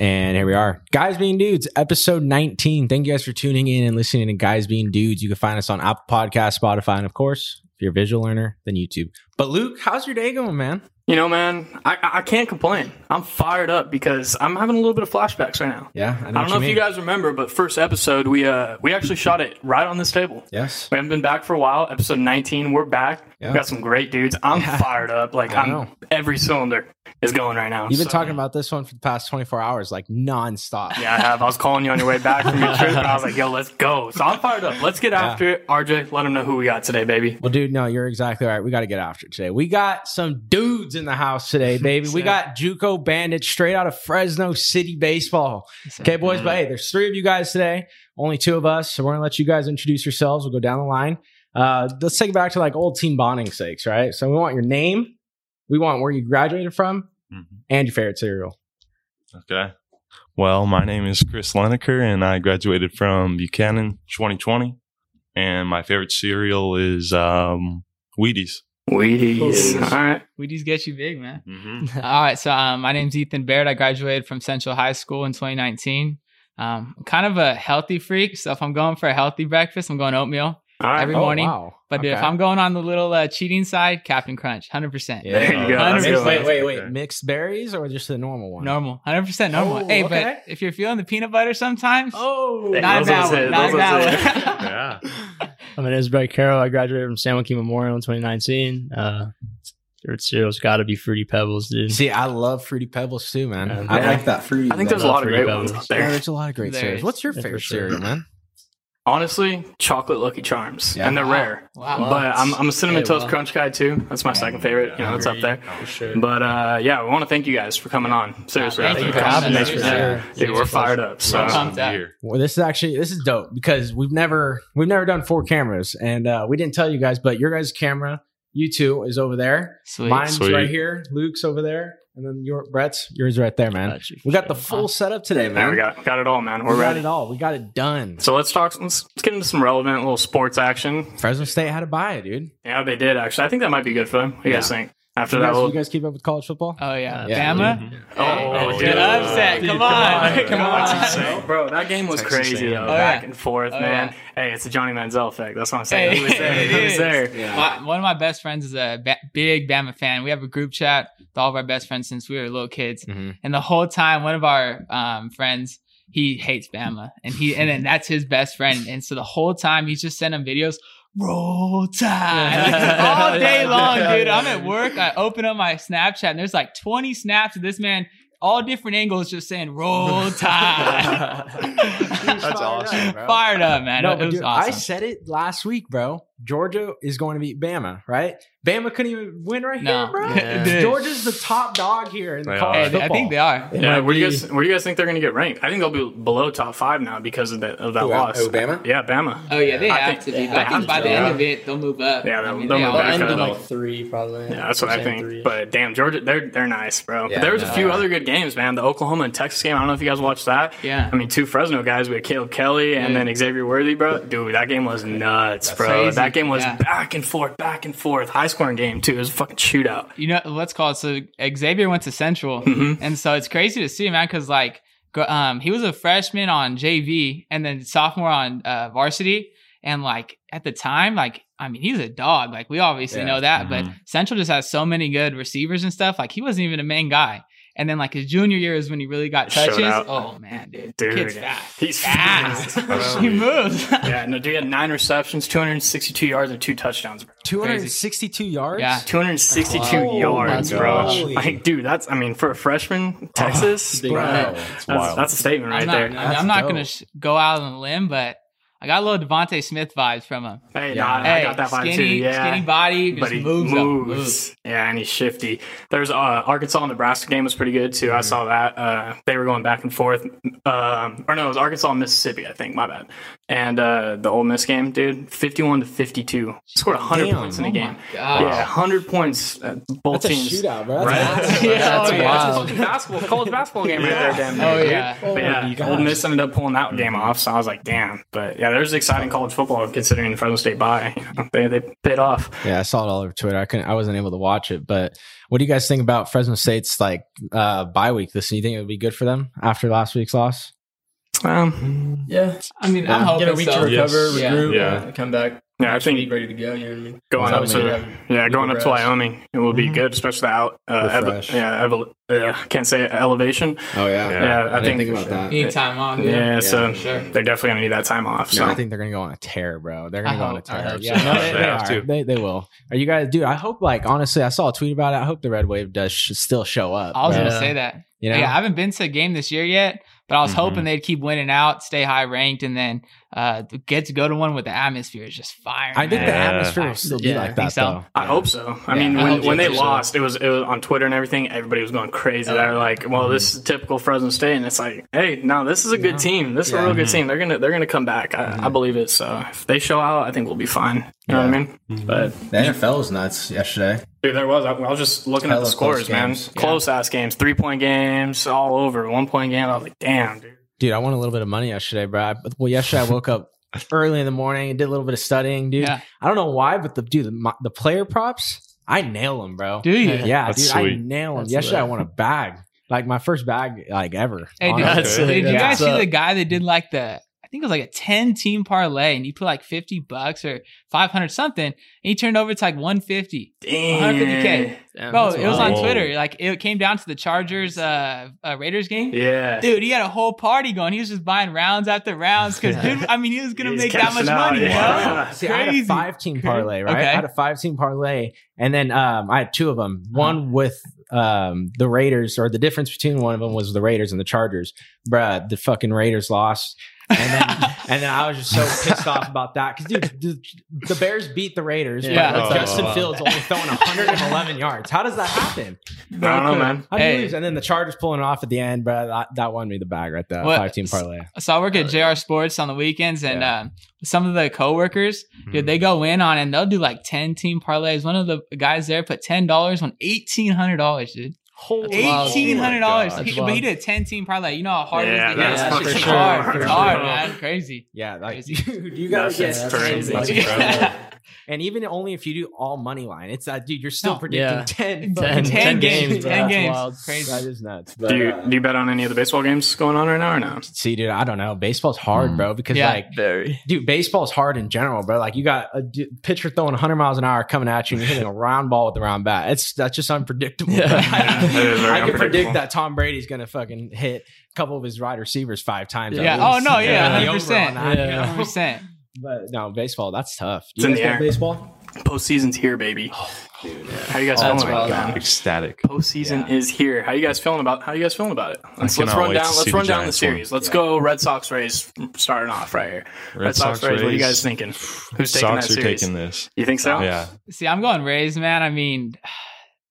And here we are. Guys Being Dudes, episode 19. Thank you guys for tuning in and listening to Guys Being Dudes. You can find us on Apple Podcast, Spotify, and of course, if you're a visual learner, then YouTube. But Luke, how's your day going, man? You know, man, I, I can't complain. I'm fired up because I'm having a little bit of flashbacks right now. Yeah, I, know I don't know if you guys remember, but first episode we uh we actually shot it right on this table. Yes. We haven't been back for a while. Episode 19, we're back. Yeah. We got some great dudes. I'm Yeah. fired up. Like I I'm know. every cylinder is going right now. You've been So, talking about this one for the past 24 hours, like nonstop. Yeah, I have. I was calling you on your way back from your trip, and I was like, "Yo, let's go." So I'm fired up. Let's get after it. RJ, let them know who we got today, baby. Well, dude, no, you're exactly right. We got to get after it today. We got some dudes in the house today, baby. we got JUCO bandits straight out of Fresno City baseball. Okay, boys, but hey, there's three of you guys today, only two of us. So we're gonna let you guys introduce yourselves. We'll go down the line. Uh, let's take it back to like old team bonding sakes, right? So we want your name, we want where you graduated from, and your favorite cereal. Okay. Well, my name is Chris Lineker, and I graduated from Buchanan 2020. And my favorite cereal is um, Wheaties. Wheaties. All right. We just get you big, man. Mm-hmm. All right, so um, my name's Ethan Baird. I graduated from Central High School in 2019. Um, I'm kind of a healthy freak, so if I'm going for a healthy breakfast, I'm going oatmeal. All right. Every Oh, morning. wow. But if Okay. I'm going on the little uh, cheating side, Captain Crunch, 100%. Yeah. There you go. That's Hundred good. Wait, wait, wait. Okay. Mixed berries or just the normal one? Normal, 100% normal. Oh, hey, okay. but if you're feeling the peanut butter sometimes, Oh, Hey, not that ones one, hit, not those ones that hit. one. Yeah. My name is Brett Carroll. I graduated from San Joaquin Memorial in 2019. Uh, favorite cereal's got to be Fruity Pebbles, dude. See, I love fruity pebbles too, man. Yeah. I Yeah. like that fruity. I think there's a lot of Fruity great ones Pebbles. out Yeah, there's a lot of great There cereals. What's your Yeah, favorite sure. cereal, man? Honestly, chocolate Lucky Charms, Yeah. and they're Wow. rare. Wow. But I'm, I'm a cinnamon Hey, toast well. crunch guy too. That's my second favorite. You know, it's up there. For sure. But uh, yeah, we want to thank you guys for coming on. Seriously, Thank I you for having us. for Yeah. Dude, we're fired up. So Welcome. pumped up. Here. Well, this is actually this is dope because we've never we've never done four cameras, and uh, we didn't tell you guys, but your guys' camera, you two, is over there. Sweet. Mine's Sweet. right here. Luke's over there, and then your Brett's yours right there, man. Got We got the sure. full setup today, yeah, man. we got got it all, man. We're We got it all. We got it done. So let's talk. Let's, let's get into some relevant little sports action. Fresno State had to buy it, dude. Yeah, they did actually. I think that might be good for them. What do you guys think? After You that guys, little. you guys keep up with college football? Oh, yeah. Yeah. Bama? Oh, Good dude. upset. Come on. Come Come on, on. Bro. That game was Texas crazy. A&M. Though, Oh, back yeah. and forth, Oh, man. yeah. Hey, it's a Johnny Manziel effect. That's what I'm saying. Hey, he was there. He was is. there. My, one of my best friends is a ba- big Bama fan. We have a group chat with all of our best friends since we were little kids. Mhm. And the whole time, one of our um, friends, he hates Bama, and he and then that's his best friend. And so the whole time, he's just sending videos. Roll Tide all day long, dude. I'm at work. I open up my Snapchat, and there's like 20 snaps of this man, all different angles, just saying "Roll Tide." That's awesome. Fired up, man. No, it but was dude, I said it last week, bro. Georgia is going to beat Bama, right? Bama couldn't even win right No. here, bro. Yeah. Georgia's the top dog here in They college football. I think they are. It Yeah, might where do you guys where do you guys think they're going to get ranked? I think they'll be below top five now because of that of that Who, loss. who, Bama? Yeah, Bama. Oh yeah, they I have think to be. But I think by to, the yeah. end of it, they'll move up. Yeah, they'll- I mean, they'll they move They'll back end up. in like three, probably. Yeah, that's what I think. three. But damn, Georgia, they're they're nice, bro. Yeah, but there was a few yeah. other good games, man. The Oklahoma and Texas game. I don't know if you guys watched that. Yeah. I mean, two Fresno guys. We had Caleb Kelly and then Xavier Worthy, bro. Dude, that game was nuts, bro. That game was back and forth, back and forth. High scoring game too. It was a fucking shootout. you know, let's call it. So Xavier went to Central, Mm-hmm. and so it's crazy to see, man, because like, um, he was a freshman on JV and then sophomore on uh, varsity, and like at the time, like, I mean, he's a dog. Like we obviously Yeah. know that, but Central just has so many good receivers and stuff. Like he wasn't even a main guy. And then like his junior year is when he really got touches. Oh man, dude, Dude, kid's fast. he's fast. fast. he moves. yeah, no, dude, he had nine receptions, 262 yards, and two touchdowns, bro. 262 yards? Yeah. 262 Wow. yards, Oh bro. gosh. Like, dude, that's I mean, for a freshman, Texas, big bro, man. that's, that's a statement right I'm not, there. I'm That's not dope. gonna sh- go out on a limb, but I got a little DeVonta Smith vibes from him. Hey, Yeah. nah, I got that vibe skinny, too. Yeah, skinny body, just but he moves, moves. moves. Yeah, and he's shifty. There's uh, Arkansas Nebraska game was pretty good too. Mm-hmm. I saw that. Uh, they were going back and forth. Um, or no, it was Arkansas and Mississippi. I think. My bad. And uh, the Ole Miss game, dude, fifty-one to fifty-two. Scored hundred Damn. points in a Oh game. my Yeah, hundred points. At both That's a teams. shootout, bro. That's Right? massive. Yeah, That's, oh, yeah. that's a fucking basketball, college basketball game right there, damn. near, Oh, dude. yeah. But yeah, my Ole. Miss ended up pulling that game off, so I was like, damn. But yeah, there's exciting college football considering Fresno State bye. They they paid off. Yeah, I saw it all over Twitter. I couldn't, I wasn't able to watch it. But what do you guys think about Fresno State's like uh bye week this? You think it would be good for them after last week's loss? Um, Yeah. I mean, Yeah. I hope hoping Get a week so. to recover, Yeah. regroup, Yeah. uh, come back. yeah, I next think week ready to go. You know what I mean? going up to how we have yeah, going up to. Wyoming, it will be good, especially the out uh, ev- yeah, ev- uh, can't say it, elevation. Oh Yeah. Yeah, I, think think about that. You need time off. Yeah, so for sure. they're definitely gonna need that time off. So No, I think they're gonna go on a tear, bro. They're gonna I go on a tear. hope Yeah, so. no, they, They they are. to. They, they will. Are you guys, dude? I hope, like, honestly, I saw a tweet about it. I hope the red wave does sh- still show up. I was bro. gonna say that. you know, Yeah, I haven't been to a game this year yet, but I was Mhm. hoping they'd keep winning out, stay high ranked, and then uh, get to go to one with the atmosphere is just fire. I think the atmosphere will still be Yeah, I like think that, so. though. I hope so. I Yeah, mean, I when, when they too, so. lost, it was it was on Twitter and everything. Everybody was going crazy. They're like, "Well, this is mm-hmm. typical Fresno State," and it's like, "Hey, no, this is a good team. This is a real good team. They're gonna they're gonna come back. I, I mm-hmm. believe it. So if they show out, I think we'll be fine. You know what I mean? Mm-hmm. But The NFL was nuts yesterday. dude, there was. I, I was just looking at the scores, close man. games. Yeah. Close ass games, three point games, all over. One point game. I was like, damn, dude. Dude, I won a little bit of money yesterday, bro. I, well, yesterday I woke up early in the morning and did a little bit of studying, dude. Yeah. I don't know why, but the dude, the, my, the player props, I nail them, bro. Do you? Yeah, That's dude, I nail them. That's yesterday I lit. won a bag, like my first bag, like ever. Hey, did, honestly. Did sick. you Yeah. guys see the guy that did like the? I think it was like a ten team parlay, and he put like fifty bucks or five hundred something, and he turned over to like one fifty. Damn. 150K. Damn, Bro, that's it was on Twitter. Like it came down to the Chargers uh, uh Raiders game. Yeah. Dude, he had a whole party going. He was just buying rounds after rounds because, dude, I mean, he was gonna He's make that much out, money, yeah. bro. See, I had a five team parlay, right? Okay. I had a five team parlay, and then um, I had two of them. One with um, the Raiders, or the difference between one of them was the Raiders and the Chargers. Bruh, the fucking Raiders lost. And then and then I was just so pissed off about that because dude, the, the Bears beat the Raiders. Yeah. but Oh. Justin Fields only throwing 111 yards. How does that happen? I don't know, man. How do you lose? And then the Chargers pulling it off at the end, but that, that won me the bag right there. What- Five team parlay. So I work at JR Sports on the weekends, and Yeah. um, some of the coworkers, dude, they go in on and they'll do like ten team parlays. One of the guys there put ten dollars on eighteen hundred dollars, dude. Holy. Eighteen hundred dollars. That's But he did a ten team parlay. You know how hard Yeah, it is to get that's that sure. hard. For It's hard, sure. man. Crazy. Yeah, like Crazy. dude, you gotta get just crazy. That's And even only if you do all money line, it's that dude. You're still No. predicting Yeah. 10, Ten- fucking- 10, ten games. games, bro. 10 games. wild. Crazy. That is nuts. But, Do you uh, do you bet on any of the baseball games going on right now or no? see, dude, I don't know. Baseball's hard, Mm. bro, because Yeah. like, Very. dude, baseball's hard in general, bro. Like, you got a d- pitcher throwing 100 miles an hour coming at you, and you're hitting a round ball with the round bat. It's that's just unpredictable. Yeah. Bro. Yeah, it is very I can predict that Tom Brady's gonna fucking hit a couple of his wide receivers five times. at Yeah. Oh no. Yeah. Hundred over percent. on you know? Hundred percent. But no, baseball, that's tough. Do It's you in guys the bet air. baseball? Postseason's here, baby. Oh, how you guys Oh, feeling that's about wild. Ecstatic. Postseason Yeah. is here. How you guys feeling about? How you guys feeling about it? Let's, let's run down. Let's run the down the series. one. Let's go Red Sox Rays starting off right here. Red, Sox, Rays. What are you guys thinking? Who's taking that are series? taking this. You think so? Yeah. See, I'm going Rays, man. I mean,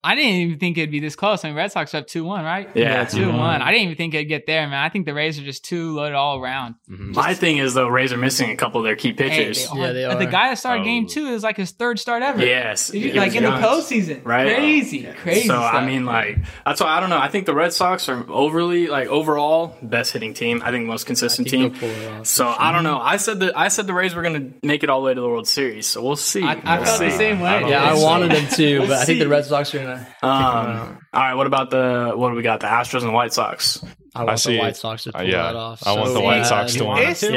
I didn't even think it'd be this close. I mean, Red Sox are up two one, right? Yeah. two one. I didn't even think it'd get there, man. I think the Rays are just too loaded all around. Mhm. My thing is though, Rays are missing a couple of their key Hey, pitchers. they Yeah, are- The guy that started game Oh. two is like his third start ever. yes, Did you- like was in the young. postseason, Right. Crazy, crazy. So I mean, like that's why I don't know. I think the Red Sox are overly like overall best hitting team. I think most consistent team. So I don't know. I said that I said the Rays were going to make it all the way to the World Series. So we'll see. I- I We'll felt the same way. I Yeah, I wanted them to, but I think the Red Sox are gonna. Um, all right. What about the what do we got? The Astros and the White Sox. I want see the White. Sox to Uh, yeah. that off. I want the White bad. Sox to win. It's Yeah.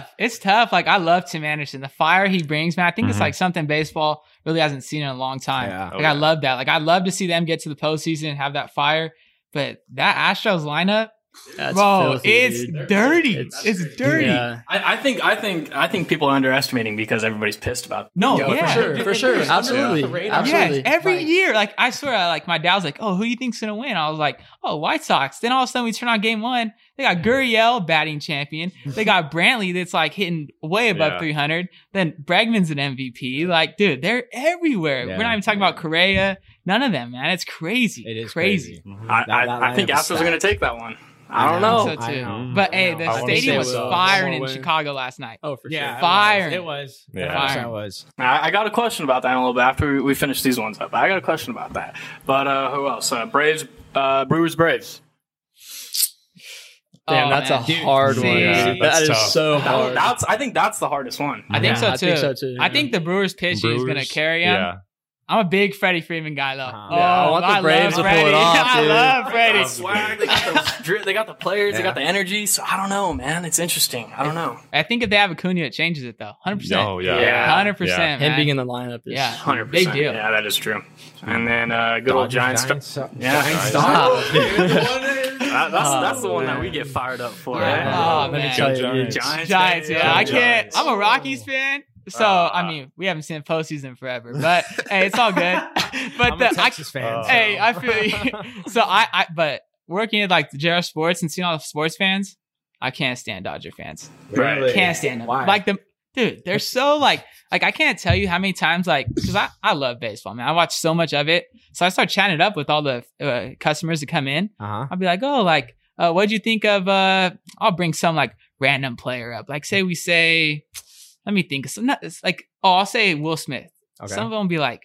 tough. It's tough. Like I love Tim Anderson. The fire he brings, man. I think it's Mhm. like something baseball really hasn't seen in a long time. Yeah. Like Oh, I love that. Like I love to see them get to the postseason and have that fire. But that Astros lineup, That's bro, filthy, it's dude. dirty. It's- It's, dirty. Yeah. I, I think I think I think people are underestimating because everybody's pissed about. It. No, Yeah, yeah, for sure, Dude, for it sure, absolutely, the absolutely. Yes, every Like- year. Like I swear, like my dad was like, "Oh, who do you think's gonna win?" I was like, "Oh, White Sox." Then all of a sudden, we turn on game one. They got Gurriel batting champion. They got Brantley that's like hitting way above Yeah. 300. Then Bregman's an MVP. Like, dude, they're everywhere. Yeah. We're not even talking about Correa. None of them, man. It's crazy. It is crazy. crazy. I, That- I, that I think lineup Astros are going to take that one. I don't I know. think so I too. know. But hey, the I stadium was will. firing in Chicago last night. Oh, for Yeah, sure. it Fire. was. It was. Yeah. Yeah, it was. I, I got a question about that in a little bit after we, we finish these ones up. I got a question about that. But uh, who else? Uh, Braves, uh, Brewers, Braves. Damn, Oh, that's man. a Dude, hard see, one. Yeah, dude. that's That is tough. so That- hard. that's I think that's the hardest one. I think Yeah, so I too. think so, too, I yeah. think the Brewers pitch is gonna carry him. Yeah. I'm a big Freddie Freeman guy though. Uh-huh. Oh, Yeah, I want the love Braves to pull it Freddie. off, I love Freddie. got swag, they got the they got the players, they got the energy. So I don't know, man. It's interesting. I don't know. I think if they have Acuna, it changes it though. Hundred percent. Oh yeah. Yeah. Hundred percent. Him being in the lineup is Yeah. Hundred Big percent. deal. Yeah, that is true. And then uh, good old Giants. Giants. Yeah, Giants. Stop. That- that's that's the one that we get fired up for. Yeah. right? Oh, Let man. tell Giants. Giants, Giants, yeah. I can't. I'm a Rockies fan, so Ah. I mean, we haven't seen postseason forever, but hey, it's all good. But I'm the, a I, Texas fan. Uh, so- hey, I feel you. so I, I, but working at like the JR Sports and seeing all the sports fans, I can't stand Dodger fans. Right. Can't stand them. Why? Like the dude, they're so like like I can't tell you how many times like because I I love baseball, man. I watch so much of it, so I start chatting it up with all the uh, customers that come in. Uh-huh. I'll be like, oh, like, uh, what'd you think of? Uh, I'll bring some like random player up. Like, say we say, let me think. of some, not, it's like, oh, I'll say Will Smith. Okay. Some of them be like,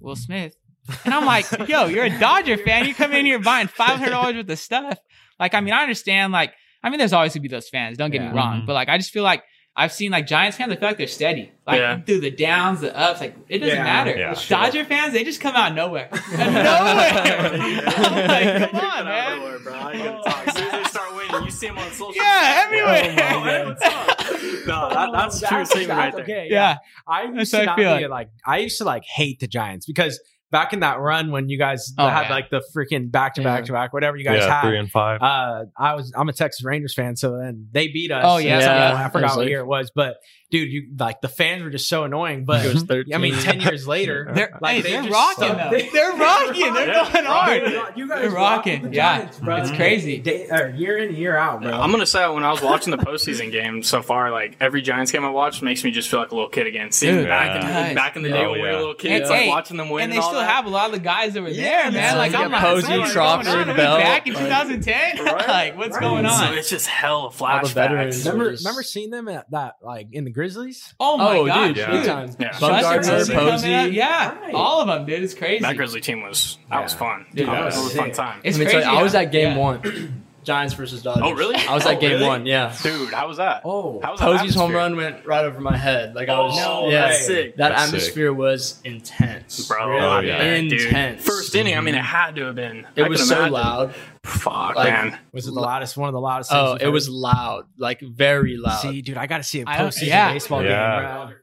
Will Smith, and I'm like, yo, you're a Dodger fan. You come in here buying five hundred dollars worth of stuff. Like, I mean, I understand. Like, I mean, there's always gonna be those fans. Don't get Yeah. me wrong, Mhm. but like, I just feel like. I've seen like Giants fans. I feel like they're steady, like Yeah. through the downs, the ups. Like it doesn't Yeah. matter. Yeah. Dodger fans, they just come out of nowhere. Out of nowhere. I'm like, come on, man. Everywhere, bro. I ain't gonna talk. As soon as they start winning, you see them on social Yeah, media. everywhere. Oh, man, what's up? No, that, that's a true statement right there. Okay, Yeah. I used That's to I feel be, like I used to like hate the Giants because back in that run when you guys Oh, had yeah. like the freaking back to back to back, whatever you guys yeah, had. three and five. uh, I was I'm a Texas Rangers fan, so then they beat us. Oh, yeah. So, Yeah. I forgot was what year it was, but dude, you like the fans were just so annoying. But it was 13. I mean, ten years later, They're, like, hey, they they're just rocking stuck- though. They're rocking. They're Yeah, going rocking. hard. You They're rocking. Yeah. It's crazy. Day, or year in year out, bro. I'm gonna say when I was watching the postseason game so far, like every Giants game I watched makes me just feel like a little kid again. Seeing Dude, back in yeah. back in the day Oh, when we were yeah. little kids, And, like hey, watching them win and and, they all still that. have a lot of the guys that were there, man. Like I'm like, Posey, what's Crawford, going on? Are we Belt. back in 2010. Like, what's going on? it's just hell of flashbacks. remember, remember seeing them at that like in the Grizzlies? Oh my Oh, god, dude, Yeah. big time. Yeah. Bumgarner, Posey coming Posey. up. Yeah, Right. all of them, dude. It's crazy. That Grizzly team was that was fun. Dude, that that was, was a fun time. It's Let me tell you, I was at game yeah. one. Giants versus Dodgers. Oh, really? I was Oh, at game really? one. Yeah. Dude, how was that? Oh, How was that Posey's home run went right over my head. Like I oh, was. No, yeah. that's sick. That That's atmosphere was intense, Bro, Really? I Yeah. bet, dude. Intense. First inning, I mean, it had to have been. It I was so imagine. loud. Fuck, Like- man. was it the loudest? One of the loudest. Oh, it heard? was loud, like very loud. See, dude, I got to see a postseason yeah. baseball Yeah. game, bro.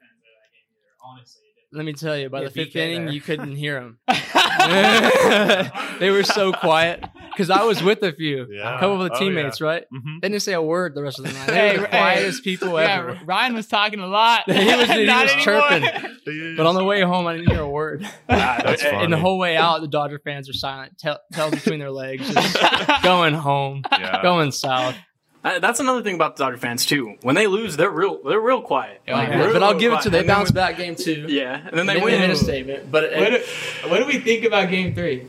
Let me tell you, by Yeah, the fifth BK inning, there. you couldn't hear them. they were so quiet because I was with a few, Yeah. a couple of the Oh, teammates, right? Mhm. They didn't say a word the rest of the night. They Hey, were the hey. quietest people yeah, ever. Ryan was talking a lot. He was- he was chirping. But on the way home, I didn't hear a word. Ah, That's and- funny. And the whole way out, the Dodger fans are silent, tail, tails between their legs, just going home, Yeah. going south. Uh, that's another thing about the Dodger fans too. When they lose, they're real. They're real quiet. Oh, Like, yeah. real But I'll give it to quiet. they And then bounced when- back game two. Yeah, and then they They win. made a statement, but What do, what do we think about Game Three?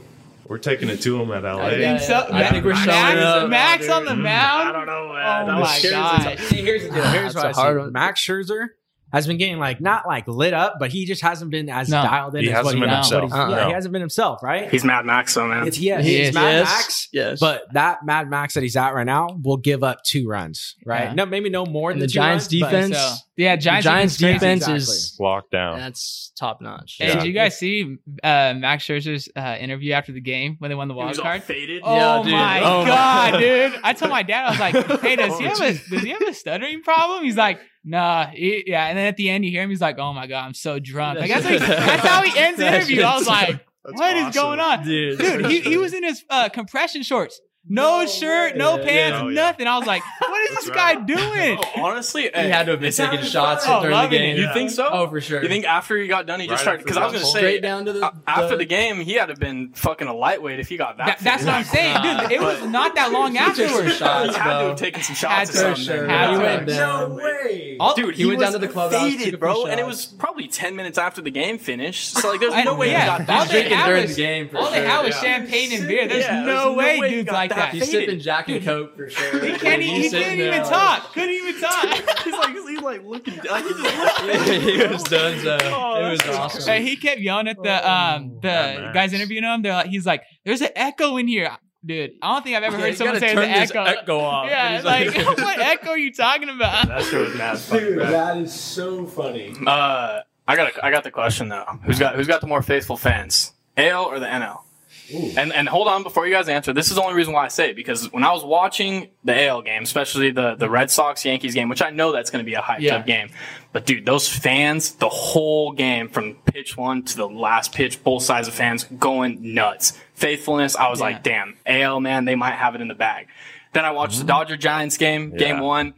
We're taking it to them at LA. I think so. I think we're Max, showing up. Max on the dude. mound. I don't know, man. Oh That my god! See, here's the deal. Here's That's what a I hard see. one. Max Scherzer has been getting like not like lit up, but he just hasn't been as No. dialed in He as what hasn't he, been what himself. Uh-uh. Yeah, No. he hasn't been himself, right? He's Mad Max, though, man. It's yeah, He he's is, Mad yes, Max. yes. But that Mad Max that he's at right now will give up two runs, right? Yeah. No, maybe no more And than the two Giants' runs, but- defense, So yeah, Giants, Giants' defense. defense Exactly. is Locked down. that's top notch. Hey, Yeah. did you guys see uh, Max Scherzer's uh, interview after the game when they won the He wild was all card? faded. Oh Yeah, dude. my Oh my- god, dude! I told my dad, I was like, "Hey, does he have a does he have a stuttering problem?" He's like, "Nah, he- yeah." And then at the end, you hear him. He's like, "Oh my god, I'm so drunk." Like that's, what he- that's how he ends the interview. I was like, That's "What is awesome. going on, dude. dude?" He, he was in his uh, compression shorts, no, shirt, no pants, Oh, yeah. nothing. I was like, "What is That's this guy doing?" Oh, honestly, He hey, had to have been taking shots. Oh, during the game. it. You think so? Oh, for sure. You think after he got done, he just started? Because I was gonna say straight down to the uh, after the- the game, he had to have been fucking a lightweight if he got that. That- that's what I'm saying, dude. It was not that long He took some afterwards. shots, he had to have taken some Had shots. to, or For something. sure. Had He to. went down. way. All- Dude, He he, went down to the clubhouse, took a faded, few bro, and it was probably ten minutes after the game finished. So like, there's no way he got that. they drinking had during was- the game. For All they had was champagne and beer. There's no way he dudes got like got He's faded. sipping Jack and Coke for sure. He can't. e- He, He's couldn't even there talk. Couldn't even talk. he's like he's like looking. Like, he just he was done. So Oh, it was awesome. Hey, he kept yelling at the um the Max. guys interviewing him. They're like, he's like, "There's an echo in here, dude." I don't think I've ever Yeah, heard someone say there's an turn this echo. off. Yeah, He's like, what echo are you talking about? that shit was mad funny. Dude, bro. that is so funny. Uh, I got a, I got the question though. Who's got who's got the more faithful fans, AL or the NL? And and hold on before you guys answer. This is the only reason why I say it because when I was watching the AL game, especially the the Red Sox Yankees game, which I know that's going to be a hyped Yeah. up game, but dude, those fans, the whole game from pitch one to the last pitch, both sides of fans going nuts. Faithfulness, I was Yeah. like, damn, AL man, they might have it in the bag. Then I watched the mm-hmm. Dodger Giants game, game one,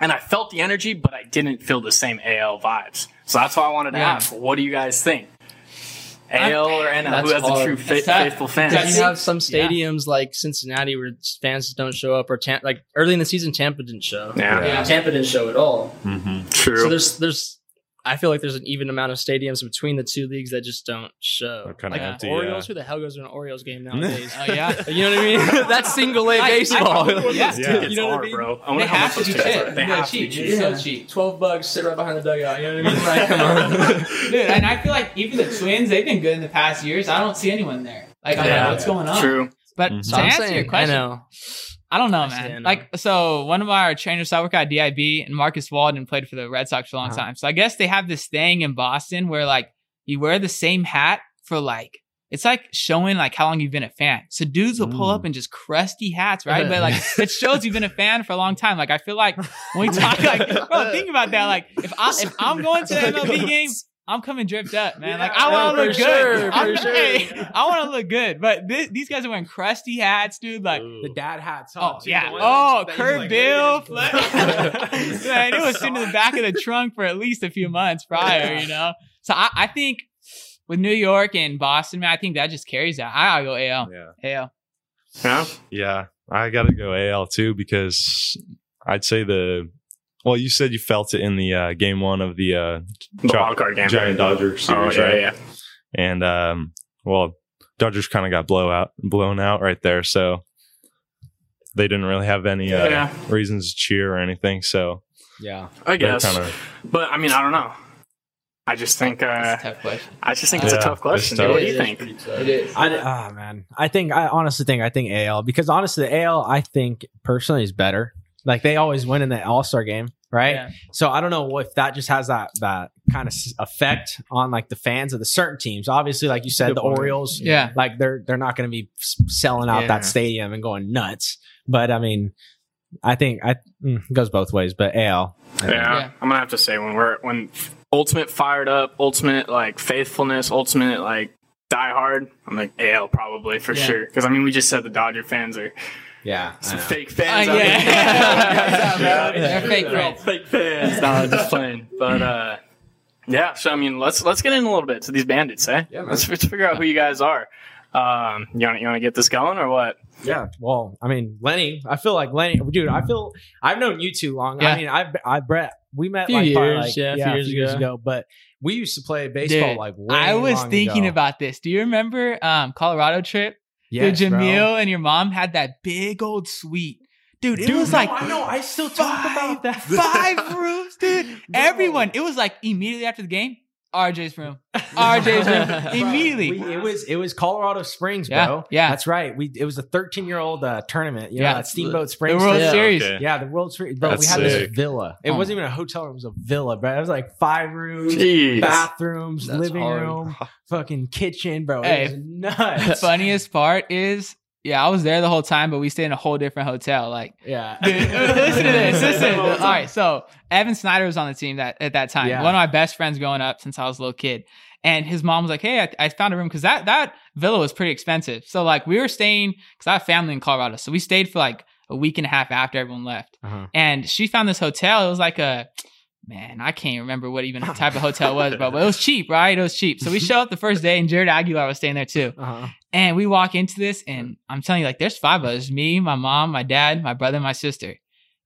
and I felt the energy, but I didn't feel the same AL vibes. So that's why I wanted to Yeah. ask, what do you guys think? AL or NL? Who has the hard. true fa- tough. faithful fan. That's- you have some stadiums like Cincinnati where fans don't show up, or Tampa. Like early in the season, Tampa didn't show. Yeah, Yeah. Tampa didn't show at all. Mm-hmm. true. So there's there's I feel like there's an even amount of stadiums between the two leagues that just don't show. They're kinda like empty, Orioles, yeah. who the hell goes to an Orioles game nowadays? Oh yeah. you know what I mean? That's single A I- I- baseball. yeah. tickets You know what I mean? bro. I They wonder how have much to those be tickets cheap. They They're have to be cheap. cheap. So cheap. Twelve bucks, sit right behind the dugout. You know what I mean? Like, come on. Dude, and I feel like even the Twins, they've been good in the past years. I don't see anyone there. Like, I'm Yeah. like, what's going on? True. But Mhm. to So answer saying, your question, I know. I don't know, I man. know. Like, so one of our trainers, I work at DIB, and Marcus Walden played for the Red Sox for a long Uh-huh. time. So I guess they have this thing in Boston where like you wear the same hat for like it's like showing like how long you've been a fan. So dudes will pull Mm. up in just crusty hats, right? But like it shows you've been a fan for a long time. Like I feel like when we talk, like bro, think about that. Like if I if I'm going to the MLB game, I'm coming dripped up, man. Like I want to look sure, good. for I'm- sure. hey, I want to look good. But thi- these guys are wearing crusty hats, dude. Like The dad hats. Oh on, yeah. Oh, one Oh, that- that Kurt like, Bill. look at Man, it was sitting in the back of the trunk for at least a few months prior, you know. So I, I think with New York and Boston, man, I think that just carries that. I gotta go AL. Yeah. AL. Yeah. Yeah, I got to go AL too because I'd say the. Well, you said you felt it in the uh, game one of the uh, The Gi- wild card game. Giant Dodger Oh series, yeah, right? yeah. And um, well, Dodgers kind of got blow out, blown out right there, so they didn't really have any uh, Yeah. reasons to cheer or anything. So Yeah. I they're guess. kind of But I mean, I don't know. I just think. Uh, a tough question. I just think it's a tough question. tough. What do you think? It is. I, oh man, I think I honestly think I think AL because honestly the AL I think personally is better. Like they always win in the All Star game, right? Yeah. So I don't know if that just has that that kind of effect on like the fans of the certain teams. Obviously, like you said, Good the point. Orioles, Yeah. like they're they're not going to be selling out Yeah. that stadium and going nuts. But I mean, I think I mm, it goes both ways. But AL, Yeah, Yeah. I'm gonna have to say when we're when ultimate fired up, ultimate like faithfulness, ultimate like die hard. I'm like AL probably for Yeah. sure because I mean we just said the Dodger fans are yeah, some fake fans. Uh, out yeah. here. They're fake They're all fans. fake fans. No, I'm just playing. But uh, yeah. So I mean, let's let's get in a little bit to these bandits, eh? Yeah, man. let's, let's figure out who you guys are. Um, you want you want to get this going or what? Yeah, well, I mean, Lenny, I feel like Lenny, dude. I feel I've known you too long. Yeah. I mean, I, I, Brett, we met Few like, probably, years, like, yeah, a few years ago. but we used to play baseball Dude, like. Way I was long thinking ago. about this. Do you remember um Colorado trip? Yes, Dude, bro. Jamil and your mom had that big old suite. Dude, it Dude, was no, like I know. I still talk about that. five rooms, dude. Everyone. It was like immediately after the game, RJ's room. RJ's room. Immediately. we- it was it was Colorado Springs, Yeah, bro. yeah. that's right. We it was a 13 year old uh, tournament. You Yeah. know, at Steamboat the Springs. World Yeah. Series. Okay. yeah, the World Series. Bro, we That's had this villa. It Oh. wasn't even a hotel room; it was a villa, bro. It was like five rooms, Jeez. bathrooms, That's living hard. room, fucking kitchen, bro. Hey, it was nuts. The funniest part is, yeah, I was there the whole time, but we stayed in a whole different hotel. Like, Yeah. dude, listen to this. Listen. All right, so Evan Snyder was on the team that at that time. Yeah. One of my best friends growing up since I was a little kid. And his mom was like, "Hey, I, I found a room because that that villa was pretty expensive. So like we were staying because I have family in Colorado, so we stayed for like a week and a half after everyone left. Uh-huh. And she found this hotel. It was like a man, I can't remember what even the type of hotel it was, bro. But it was cheap, right? It was cheap. So we show up the first day, and Jared Aguilar was staying there too. Uh-huh. And we walk into this, and I'm telling you, like, there's five of us: me, my mom, my dad, my brother, my sister.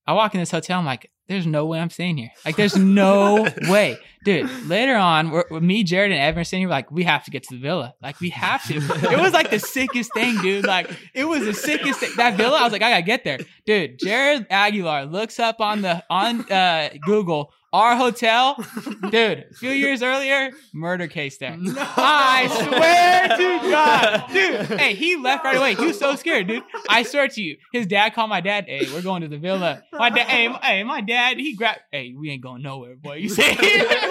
I walk in this hotel. I'm like, there's no way I'm staying here. Like, there's no way, dude. Later on, we're, we're- me, Jared, and Evan are sitting here. Like, we have to get to the villa. Like, we have to. It was like the sickest thing, dude. Like, it was the sickest thing. That villa, I was like, I gotta get there, dude. Jared Aguilar looks up on the on uh, Google our hotel, dude. A few years earlier, murder case there. I swear to God, dude. Hey, he left right away. He was so scared, dude. I swear to you, his dad called my dad. Hey, we're going to the villa. My dad. Hey, m- hey, my dad. He grabbed. Hey, we ain't going nowhere, boy. You say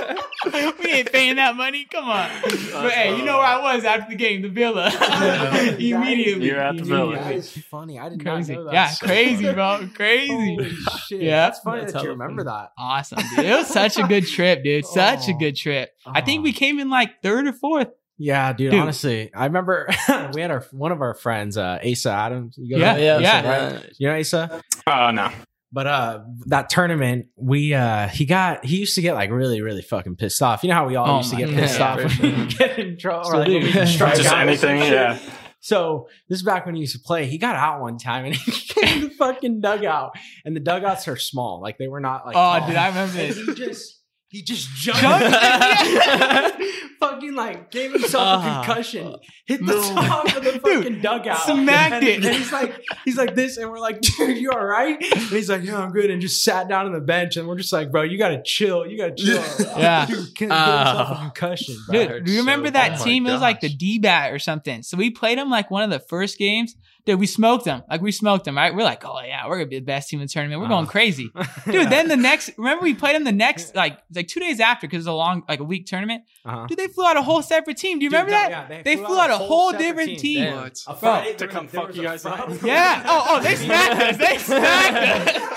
we ain't paying that money. Come on. But hey, you know where I was after the game, the villa. Immediately. You're at the villa. That Immediately. is funny. I did Crazy. not know that. Yeah, So crazy, funny. bro. Crazy. Holy shit. Yeah. That's funny That's that you remember that. Awesome, dude. It was such a good trip, dude. Such a Oh. good trip. I think Oh. we came in like third or fourth. Yeah, dude, Dude. Honestly, I remember we had our one of our friends, uh, Asa Adams. You Yeah, know, yeah. yeah. you know Asa. Oh no. But uh, that tournament, we uh, he got he used to get like really really fucking pissed off. You know how we all Oh used to my get pissed God. off when we get in trouble, or like when we strike Just out or some anything, yeah. So this is back when he used to play. He got out one time and he came to the fucking dugout, and the dugouts are small, like they were not like. Oh, tall. dude, I remember this. he just he just jumped, Jumped? Fucking like gave himself a Ah. concussion, hit the No. top of the fucking dugout, smacked and, it. And he's like, he's like this, and we're like, dude, you all right? And he's like, yeah, I'm good, and just sat down on the bench, and we're just like, bro, you gotta chill, you gotta chill. Yeah. dude, give himself a concussion, bro. Dude, do you remember so that bad. team? Oh It my was like the gosh. D bat or something. So we played them like one of the first games. Dude, we smoked them. Like we smoked them, right? We're like, oh yeah, we're gonna be the best team in the tournament. We're going Uh. crazy, dude. Then the next, remember we played them the next like like two days after because it's a long like a week tournament. Uh-huh. Dude, they flew out a whole separate team. Do you Dude, remember that? yeah, they, flew out a whole, separate different team. Damn. A Friday To come fuck you guys up. Yeah. Oh, oh, they smacked us. They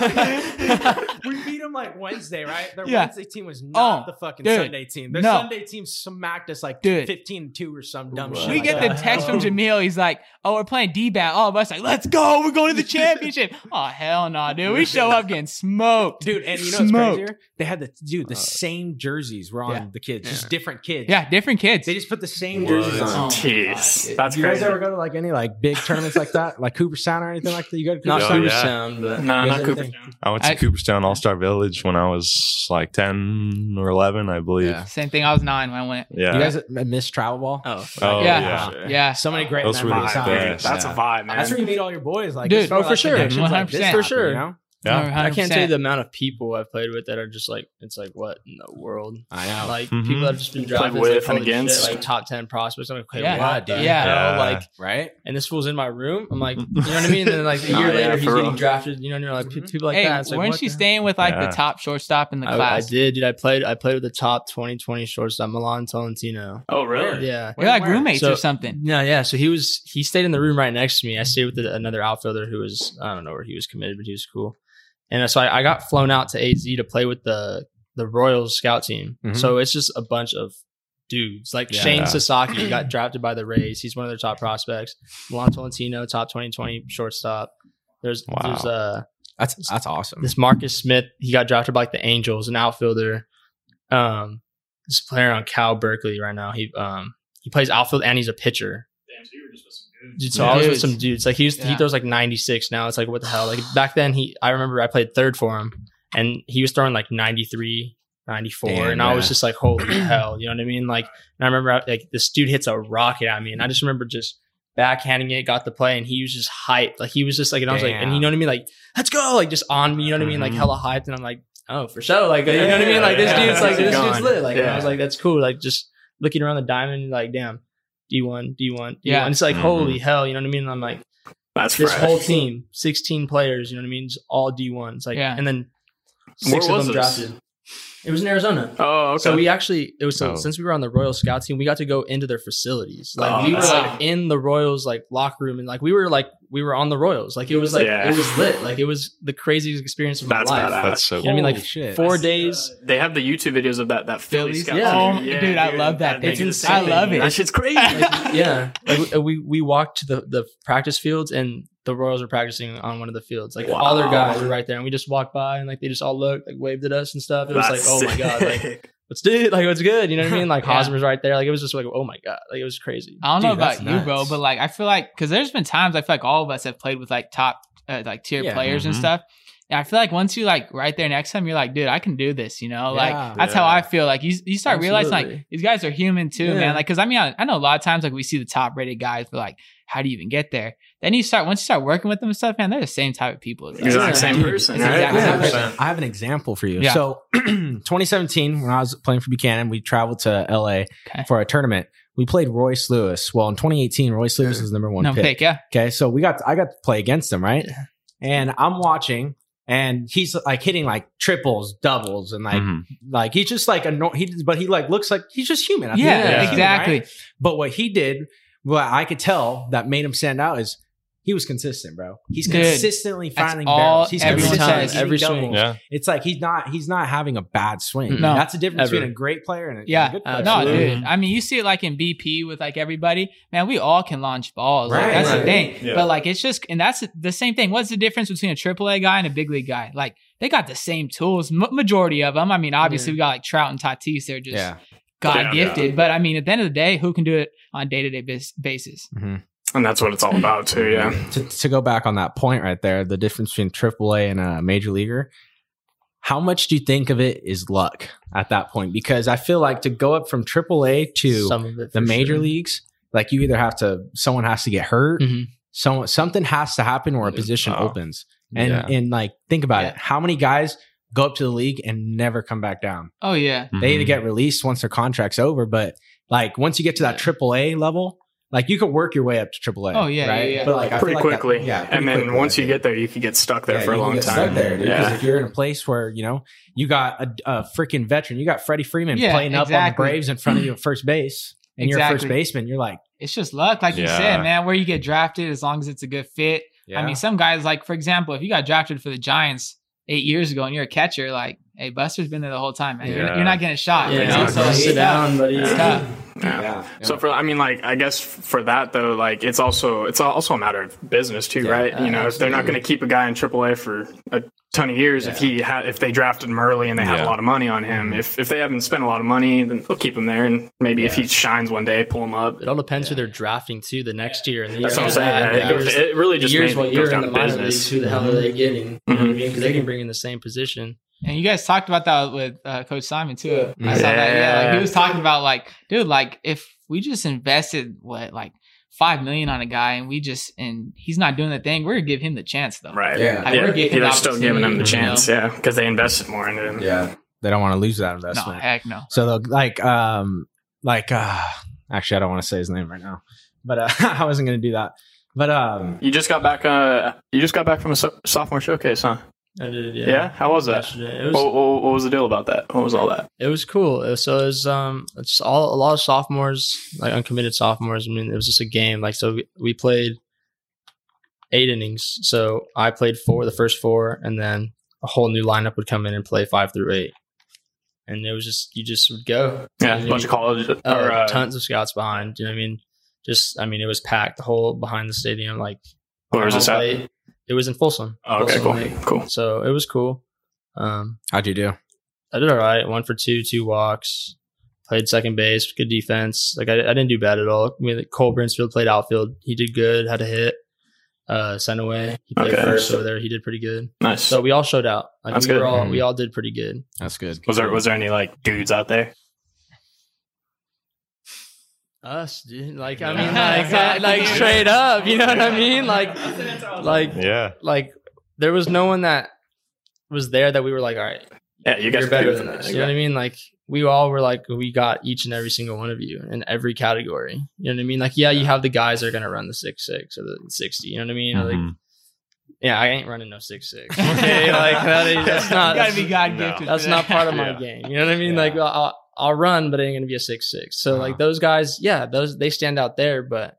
smacked us. We beat them like Wednesday, right? Their Yeah. Wednesday team was not Oh, the fucking dude. Sunday team. Their No. Sunday team smacked us like Dude. 15 2 or some dumb We shit. we like get the text from Jamil. He's like, "Oh, we're playing D-bat." All of us like, "Let's go! We're going to the championship." oh hell no, dude. We show up getting smoked, Dude, and you know what's Smoked. crazier? They had the dude, the uh, same jerseys were on Yeah. the kids, just different kids. Yeah, different kids. They just put the same What? jerseys Oh, on. Jeez. That's Do you guys ever go to like any like big tournaments like that, like Cooperstown or anything like that? You go to Not Cooperstown? yeah. sound, but No, not guys Cooper. anything? I went to I- Cooperstown All Star Village when I was like 10 or 11, I believe. Yeah. Same thing. I was nine when I went. Yeah. You guys miss travel ball? oh, Oh, yeah, yeah. sure. yeah. So many great Those were the memories. huh? best. That's Yeah. a vibe, man. That's where you meet all your boys, like Dude, this oh, for like, sure. connections like this 100%. For sure. You know? Yeah. I can't tell you the amount of people I've played with that are just like it's like what in the world. I know. Like Mhm. people that have just been Played drafted with like, and holy shit, against. like top ten prospects. I'm like, okay, Yeah. what the Yeah. Yeah. Like, right? and this fool's in my room. I'm like, you know what I mean? And then like a Oh, year yeah, later, he's for getting drafted. You know, and you're like Mhm. people like hey, that. It's like, weren't what you the- staying with like Yeah. the top shortstop in the I, I did, dude. I played. I played with the top 2020 shortstop, Milan Tolentino. Oh, really? Yeah. we're like roommates So- or something. Yeah, yeah. So he was he stayed in the room right next to me. I stayed with the, another outfielder who was I don't know where he was committed, but he was cool. And so I, I got flown out to AZ to play with the the Royals scout team. Mhm. So it's just a bunch of dudes like Yeah. Shane Sasaki got drafted by the Rays. He's one of their top prospects. Milan Tolentino, top 2020 shortstop. There's Wow. there's uh That's that's awesome. this Marcus Smith. He got drafted by like the Angels, an outfielder. Um, this player on Cal Berkeley right now. He um he plays outfield and he's a pitcher. Dude, so I was with some dudes. Like he used he throws like 96 now. It's like what the hell? Like back then he I remember I played third for him and he was throwing like 93, 94 Damn, and I was just like holy hell, you know what I mean? Like and I remember I- like this dude hits a rocket at me and I just remember just backhanding it, got the play and he was just hyped. Like he was just like and I was like and you know what I mean? Like let's go like just on me, you know what I mean? Like Mhm. hella hyped and I'm like oh for sure like you know what I mean? Like this Yeah, dude's like this dude's lit. Like I was like that's cool. Like just looking around the diamond like damn D1, D1, D1. Yeah. And it's like, Mhm. holy hell, you know what I mean? I'm like, That's this fresh. whole team, 16 players, you know what I mean? Just all D1s. Like, Yeah. and then Where six of them this? drafted. It was in Arizona. Oh, okay. So we actually, it was so Oh. since we were on the Royal Scout team, we got to go into their facilities. Like Oh, we were that's- like in the Royals like locker room, and like we were like we were on the Royals. Like it was like Yeah. it was lit. Like it was the craziest experience of my That's life. badass. That's so You know what I mean? Like shit. four days. they have the YouTube videos of that that Philly Phillies? scout Yeah. team. Oh, dude, I love that thing. It's insane. I love it. That shit's crazy. yeah, like we, we we walked to the the practice fields and the Royals were practicing on one of the fields. Like all their guys were right there, and we just walked by and like they just all looked, like waved at us and stuff. It was That's like, oh my god, like sick. what's dude, like what's good? You know what I mean? Like Yeah. Hosmer's right there. Like it was just like, oh my god, like it was crazy. I don't know Dude, that's about you, bro, but like I feel like because there's been times I feel like all of us have played with like top uh, like tier Yeah. players and Mhm. stuff, And I feel like once you like right there next time, you're like, dude, I can do this. You know, Yeah. like that's how I feel. Like you, you start realizing like these guys are human too, Yeah. man. Like, cause I mean, I, I know a lot of times like we see the top rated guys, but like, how do you even get there? Then you start once you start working with them and stuff, man. They're the same type of people. as us. Exact Yeah. same person, it's right? exactly I the have, same a- I have an example for you. Yeah. So, 2017, when I was playing for Buchanan, we traveled to LA Okay. for a tournament. We played Royce Lewis. Well, in 2018, Royce Lewis was number one No pick. pick, yeah. Okay, so we got I got to play against him, right? Yeah. And I'm watching, and he's like hitting like triples, doubles, and like Mhm. like he's just like a no- he, but he like looks like he's just human. The Yeah, end of the day, he's human, exactly. right? But what he did, what I could tell that made him stand out is he was consistent, bro. He's Dude, consistently finding all barrels. He's every consistent time, every doubles. swing. Yeah. It's like he's not he's not having a bad swing. No. that's the difference Ever. between a great player and a, and a Yeah. good uh, player. No, Absolutely. dude. I mean, you see it like in BP with like everybody. Man, we all can launch balls. Like, Right, that's the thing. Yeah. But like, it's just, and that's the same thing. What's the difference between a AAA guy and a big league guy? Like, they got the same tools. M- majority of them. I mean, obviously, we got like Trout and Tatis. They're just Yeah. God Yeah, gifted. But I mean, at the end of the day, who can do it on day to day basis? Mm-hmm. And that's what it's all about too. Yeah. to, to go back on that point right there, the difference between AAA and a major leaguer. How much do you think of it is luck at that point? Because I feel like to go up from AAA to Some of the major sure. leagues, like you either have to, someone has to get hurt, Mhm. someone something has to happen where a position Oh. opens, and Yeah. and like think about Yeah. it, how many guys go up to the league and never come back down? Oh, yeah. They either Mhm. get released once their contract's over, but like once you get to that AAA level. Like you could work your way up to AAA. Oh, yeah, right? yeah, yeah. But like Pretty feel like that- quickly. yeah. and then quickly, once you get there, you can get stuck there Yeah, for a you long get time. stuck there, dude. Because yeah. if you're in a place where you know you got a, a freaking veteran, you got Freddie Freeman Yeah, playing up on the exactly. Braves in front of you at first base, and you're a first baseman. You're like, It's just luck, like you said, man. Where you get drafted, as long as it's a good fit. I mean, some guys, like for example, if you got drafted for the Giants eight years ago and you're a catcher, like, hey, Buster's been there the whole time, man. You're, you're not getting shot, Yeah, you know. So go like, sit down, buddy. Yeah. Yeah. yeah. So for I mean, like I guess for that though, like it's also it's also a matter of business too, Yeah, right? You know, uh, if they're not going to keep a guy in AAA for a ton of years, if he ha- if they drafted him early and they have Yeah. a lot of money on him, if if they haven't spent a lot of money, then they'll keep him there, and maybe if he shines one day, pull him up. It all depends who they're drafting to the next year. And the That's year what I'm saying. that, yeah. It, years- goes- it really just years what goes you're in down the minor business. leagues, who the hell are they mm-hmm. getting? You know what I mean? Mm-hmm. Because they can bring in the same position. And you guys talked about that with uh, Coach Simon too. Yeah. I saw that. Yeah, like he was talking about like, dude, like if we just invested what like five million on a guy and we just and he's not doing the thing, we're gonna give him the chance though. Right. Yeah. Like, Yeah. we're giving They're still giving him the opportunity, you chance, yeah, because they invested more into him. yeah, they don't want to lose that investment. No, investment. heck no. So they'll like, um, like, uh, actually, I don't want to say his name right now, but uh, I wasn't gonna do that. But um, You just got back. Uh, you just got back from a so- sophomore showcase, huh? I did, Yeah. How was that? It was, What, what, what was the deal about that? What was all that? it was cool. It was- So it was um, it's all a lot of sophomores, like uncommitted sophomores. I mean, it was just a game. Like so, we, we played eight innings. So I played four, the first four, and then a whole new lineup would come in and play five through eight. And it was just you just would go. Yeah, a bunch of college or uh, uh, tons of scouts behind. You know what I mean? Just I mean, it was packed the whole behind the stadium. Like Where was this at? Plate. It was in Folsom. Oh, okay, Folsom cool, Lake. cool. So it was cool. Um, how'd you do? I did all right. One for two, two walks. Played second base, good defense. Like I, I didn't do bad at all. I mean, Cole Brinsfield played outfield. He did good. Had a hit. Uh, sent away. He played Okay. first over there. He did pretty good. Nice. So we all showed out. Like That's we were good. all Mhm. we all did pretty good. That's good. was there was there any like dudes out there? Us, dude. Like I mean, like uh, like straight up. You know what I mean? Like like Yeah. like there was no one that was there that we were like, all right, Yeah, you guys you're better better than us. You know what I mean? Like we all were like, we got each and every single one of you in every category. You know what I mean? Like, yeah, you have the guys that are gonna run the six six or the sixty. You know what I mean? Or, Like, mm-hmm. yeah, I ain't running no six six. Okay, like that is, that's not you gotta be God no. that's not part of my Yeah. game. You know what I mean? Yeah. Like I'll, I'll run, but it ain't gonna be a six six. So Uh-huh. like those guys, yeah, those they stand out there, but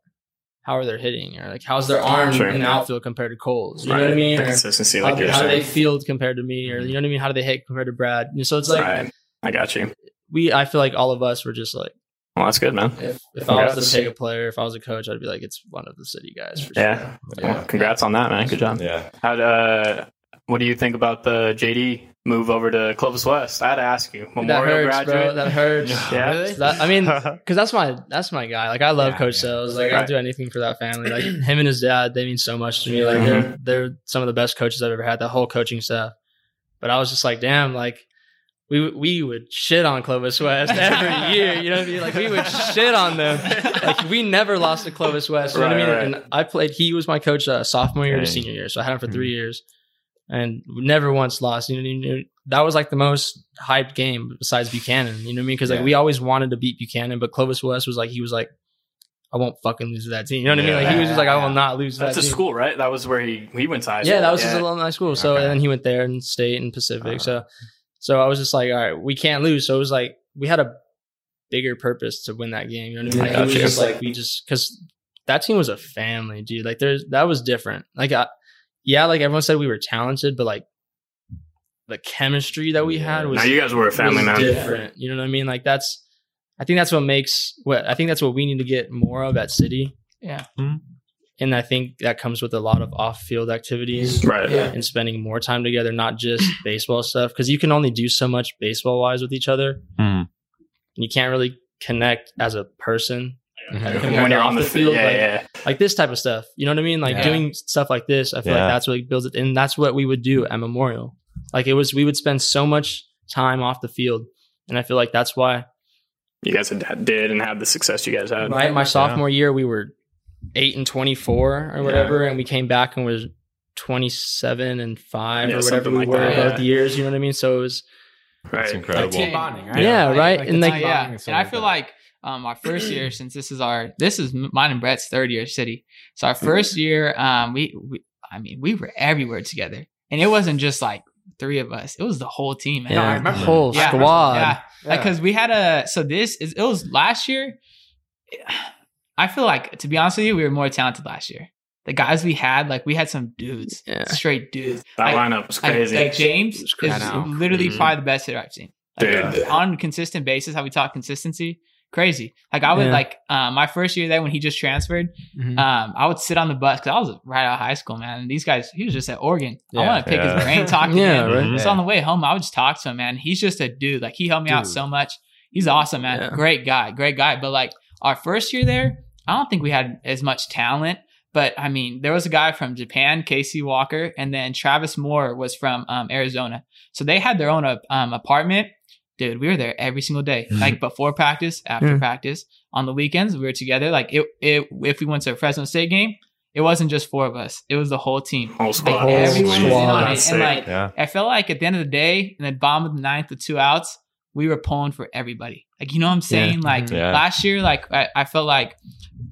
how are they hitting? Or like how's their arm Sure. in the outfield compared to Cole's? You know what I mean? The Or consistency, how, like you're how do they field compared to me? Or you know what I mean? How do they hit compared to Brad? You know, So it's like right. I got you. we I feel like all of us were just like Well, that's good, man. if, if I was Congrats. to take a player, if I was a coach, I'd be like, it's one of the city guys for Yeah. sure. Well, congrats on that, man. Good job. Yeah. How uh, what do you think about the JD move over to Clovis West? I had to ask you. that Memorial hurts, graduate. bro. That hurts. Yeah. Really? That- I mean, because that's my that's my guy. Like I love Yeah, Coach yeah. Sells. Like Right. I'll do anything for that family. Like him and his dad, they mean so much to me. Like they're they're some of the best coaches I've ever had. The whole coaching staff. But I was just like, damn, like we we would shit on Clovis West every year. You know what I mean? Like we would shit on them. Like we never lost to Clovis West. You know what I mean? right. And I played. He was my coach uh, sophomore year to senior year, so I had him for three years, and never once lost. You know, you know, that was like the most hyped game besides Buchanan. You know what I mean? Because like Yeah. we always wanted to beat Buchanan, but Clovis West was like he was like, I won't fucking lose to that team. You know what I mean? Like he was just like, I will not lose. That's that school, right? That was where he he went to high school. Yeah, that was his alumni school. So Okay. and then he went there and state and Pacific. Uh-huh. So so I was just like, all right, we can't lose. So it was like we had a bigger purpose to win that game. You know what I mean? Like, it was just like we just because that team was a family, dude. Like there's that was different. Like I, yeah, like everyone said we were talented, but like the chemistry that we had was Now you guys were a family was man. different. You know what I mean? Like that's I think that's what makes what I think that's what we need to get more of at City. Yeah. And I think that comes with a lot of off field activities Right. Yeah. and spending more time together, not just baseball stuff. Because you can only do so much baseball wise with each other. Hmm. You can't really connect as a person. Mhm. Compared When to you're off on the the field, field, yeah, like- yeah. Like this type of stuff. You know what I mean? Like Yeah. doing stuff like this. I feel Yeah. like that's what builds it. And that's what we would do at Memorial. Like it was, we would spend so much time off the field. And I feel like that's why You guys had, did and had the success you guys had. Right, my sophomore year, we were eight and twenty four or whatever, and we came back and was twenty seven and five Yeah, or whatever we like were that, both yeah. years. You know what I mean? So it was Right. That's incredible. Like team bonding, right? Yeah, right. Like And the like- yeah, bonding and I feel that. like um, our first year, since this is our this is mine and Brett's third year City. So our first year, um, we, we I mean, we were everywhere together, and it wasn't just like three of us; it was the whole team. Man. No, I yeah, remember. whole Yeah. squad. Yeah, Yeah. because we had a so this is it was last year. I feel like to be honest with you, we were more talented last year. The guys we had, like we had some dudes, Yeah. straight dudes. That Like- lineup was crazy. like James is crazy. I know. literally Mhm. probably the best hitter I've seen. Like, Dude. on a consistent basis, how we talk consistency, crazy. Like I would Yeah. like um, my first year there when he just transferred. Mhm. Um, I would sit on the bus because I was right out of high school, man. And these guys, he was just at Oregon. I want to pick Yeah. his brain, talk to Yeah, him. right. So on the way home, I would just talk to him, man. He's just a dude. Like he helped me out so much. He's awesome, man. Yeah. Great guy, great guy. But like our first year there, I don't think we had as much talent. But I mean, there was a guy from Japan, Casey Walker, and then Travis Moore was from um, Arizona. So they had their own uh, um, apartment. Dude, we were there every single day, mm-hmm. like before practice, after Yeah. practice, on the weekends. We were together. Like it, it, if we went to a Fresno State game, it wasn't just four of us; it was the whole team. Whole squad. whole everyone was in squad. on it. And like, Yeah. I felt like at the end of the day, in the bottom of the ninth with two outs, we were pulling for everybody. Like, you know what I'm saying? Like mm-hmm. Yeah. last year, like I, I felt like,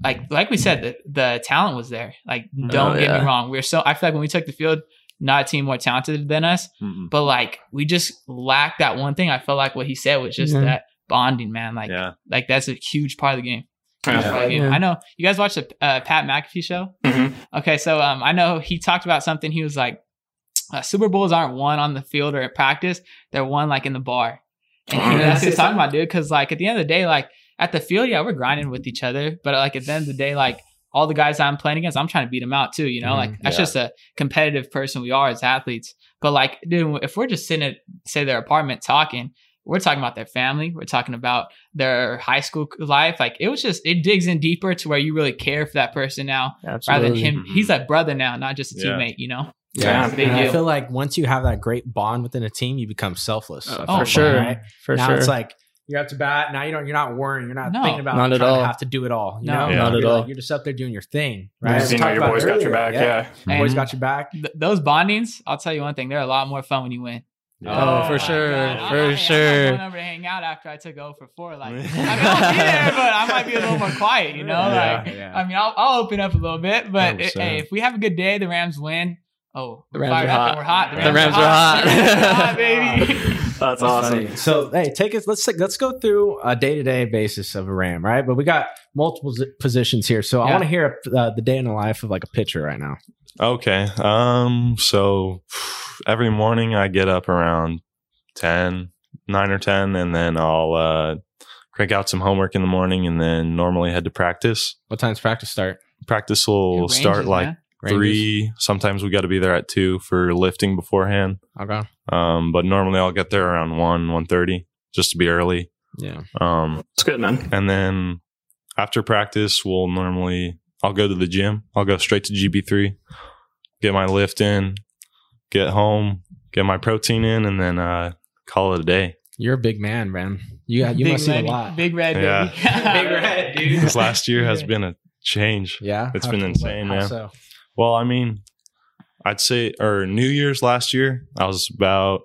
like like we said, the, the talent was there. Like, mm-hmm. don't Oh, get yeah. me wrong. We are so. I feel like when we took the field, not a team more talented than us, Mhm. but like we just lacked that one thing. I felt like what he said was just Yeah. that bonding, man. Like, Yeah. like that's a huge part of the game. Yeah. Huge part of the game. Yeah. I know you guys watched the uh, Pat McAfee show. Mhm. Okay, so um, I know he talked about something. He was like, uh, Super Bowls aren't won on the field or at practice; they're won like in the bar. And he, that's what he's talking about, dude. Because like at the end of the day, like at the field, yeah, we're grinding with each other, but like at the end of the day, like all the guys I'm playing against, I'm trying to beat them out too. You know, Mhm, like that's yeah. just a competitive person we are as athletes. But like, dude, if we're just sitting at say their apartment talking, we're talking about their family. We're talking about their high school life. Like it was just it digs in deeper to where you really care for that person now rather than him. He's a brother now, not just a Yeah. teammate. You know. Yeah. It's a big And I feel like once you have that great bond within a team, you become selfless. Uh, Oh, for sure. right? For now sure. it's like you're up to bat. Now you don't. You're not worrying. You're not No. thinking about Not at trying to all. have to do it all. You No. know, Not at You're like- all. You're just up there doing your thing, Yeah. right? We You know your boys got your back. Yeah. Your boys got your back. Th- those bondings, I'll tell you one thing, they're a lot more fun when you win. Oh, for oh, sure, God. I'm for I'm sure. not going over to hang out after I took 0 for 4. Like, I mean, I'll be there, but I might be a little more quiet, you know? Yeah, like, yeah. I mean, I'll, I'll open up a little bit, but oh, it, 100%. hey, if we have a good day, the Rams win. Oh, The Rams are hot. We're hot. The Rams are hot. The Rams are hot, baby. That's awesome. Funny. So hey, take us. Let's let's go through a day to day basis of a Ram, right? But we got multiple z- positions here, so I want to hear uh, the day in the life of like a pitcher right now. Okay. Um. So every morning I get up around 10, 9 or ten, and then I'll uh, crank out some homework in the morning, and then normally head to practice. What time's practice start? Practice will ranges, start like man. Rangers? three. Sometimes we got to be there at two for lifting beforehand. Okay. Um, but normally I'll get there around one, one thirty, just to be early. Yeah. Um, It's good, man. and then after practice, we'll normally I'll go to the gym. I'll go straight to GB three, get my lift in, get home, get my protein in, and then uh, call it a day. You're a big man, man. You got you big must eat red, a lot. Big red, Yeah. baby. Big red, dude. This last year has been a change. Yeah. It's How- been insane, how man. So? Well, I mean, I'd say, or New Year's last year, I was about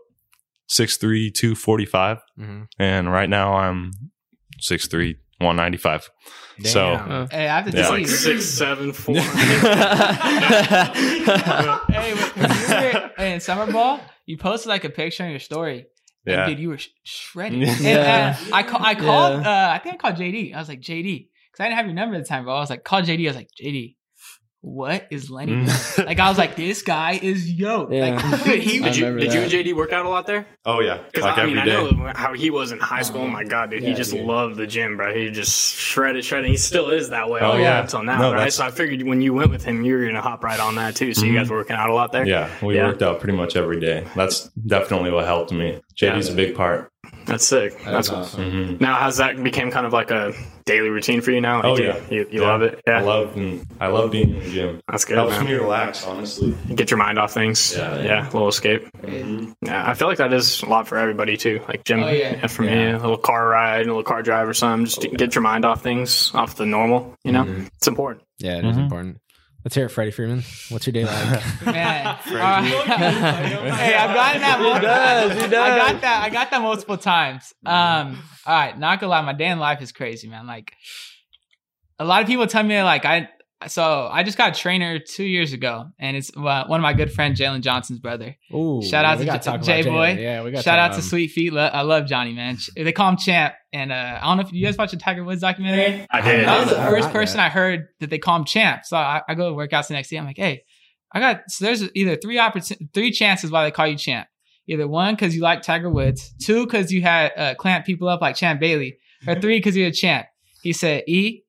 6'3, 245. Mhm. And right now I'm 6'3, 195. So- Damn. Hey, I have to Yeah. tell Like you. six, seven, four. hey, when when you were in summer ball, you posted like a picture on your story. And, dude, you were sh- shredded. Yeah. And, uh, I ca- I called. Yeah. Uh, I think I called JD. I was like JD because I didn't have your number at the time, bro. I was like, call JD. I was like JD. What is Lenny? doing?" like I was like, this guy is yoked. Yeah. Like, he Did you, remember did you and JD work out a lot there? Oh, yeah. Because Like I every mean, day. I know how he was in high school. Oh my god, dude, he just dude. loved the gym, bro. He just shredded, shredded. He still is that way Oh, all the way yeah. up till now, No, right? that's- So I figured when you went with him, you were gonna hop right on that too. So you Mhm. guys were working out a lot there. Yeah, we Yeah. worked out pretty much every day. That's definitely what helped me. JD's a big part. That's sick. That's That's awesome. hmm now has that became kind of like a daily routine for you now? Like, Oh, yeah. you, you Yeah. love it. Yeah, I love and I love being in the gym. that's good. helps man. me relax, honestly. Get your mind off things. Yeah, yeah, yeah. a little escape. Yeah, I feel like that is a lot for everybody too. Like gym, Oh, yeah. for me, a little car ride, a little car drive or something, just to get your mind off things, off the normal. You know, Mhm. it's important. Yeah, it is Mhm. important. Let's hear it, Freddie Freeman. What's your day like? Man, all right. hey, I've gotten that. He does, he does. I got that. I got that multiple times. Um, all right, not gonna lie, my day in life is crazy, man. Like, a lot of people tell me like I. So I just got a trainer two years ago, and it's uh, one of my good friend Jalen Johnson's brother. Ooh, Shout out we to gotta J- J-Boy. Yeah, we got Shout out to Sweet Feet. Lo- I love Johnny, man. Ch- They call him Champ, and uh, I don't know if you guys watch the Tiger Woods documentary. I did. That was the first person yet. I heard that they call him Champ. So I, I go to workouts the next day. I'm like, hey, I got so there's either three opportun- three chances why they call you Champ. Either one because you like Tiger Woods, two because you had uh, clamp people up like Champ Bailey, or three because you're a champ. He said, E,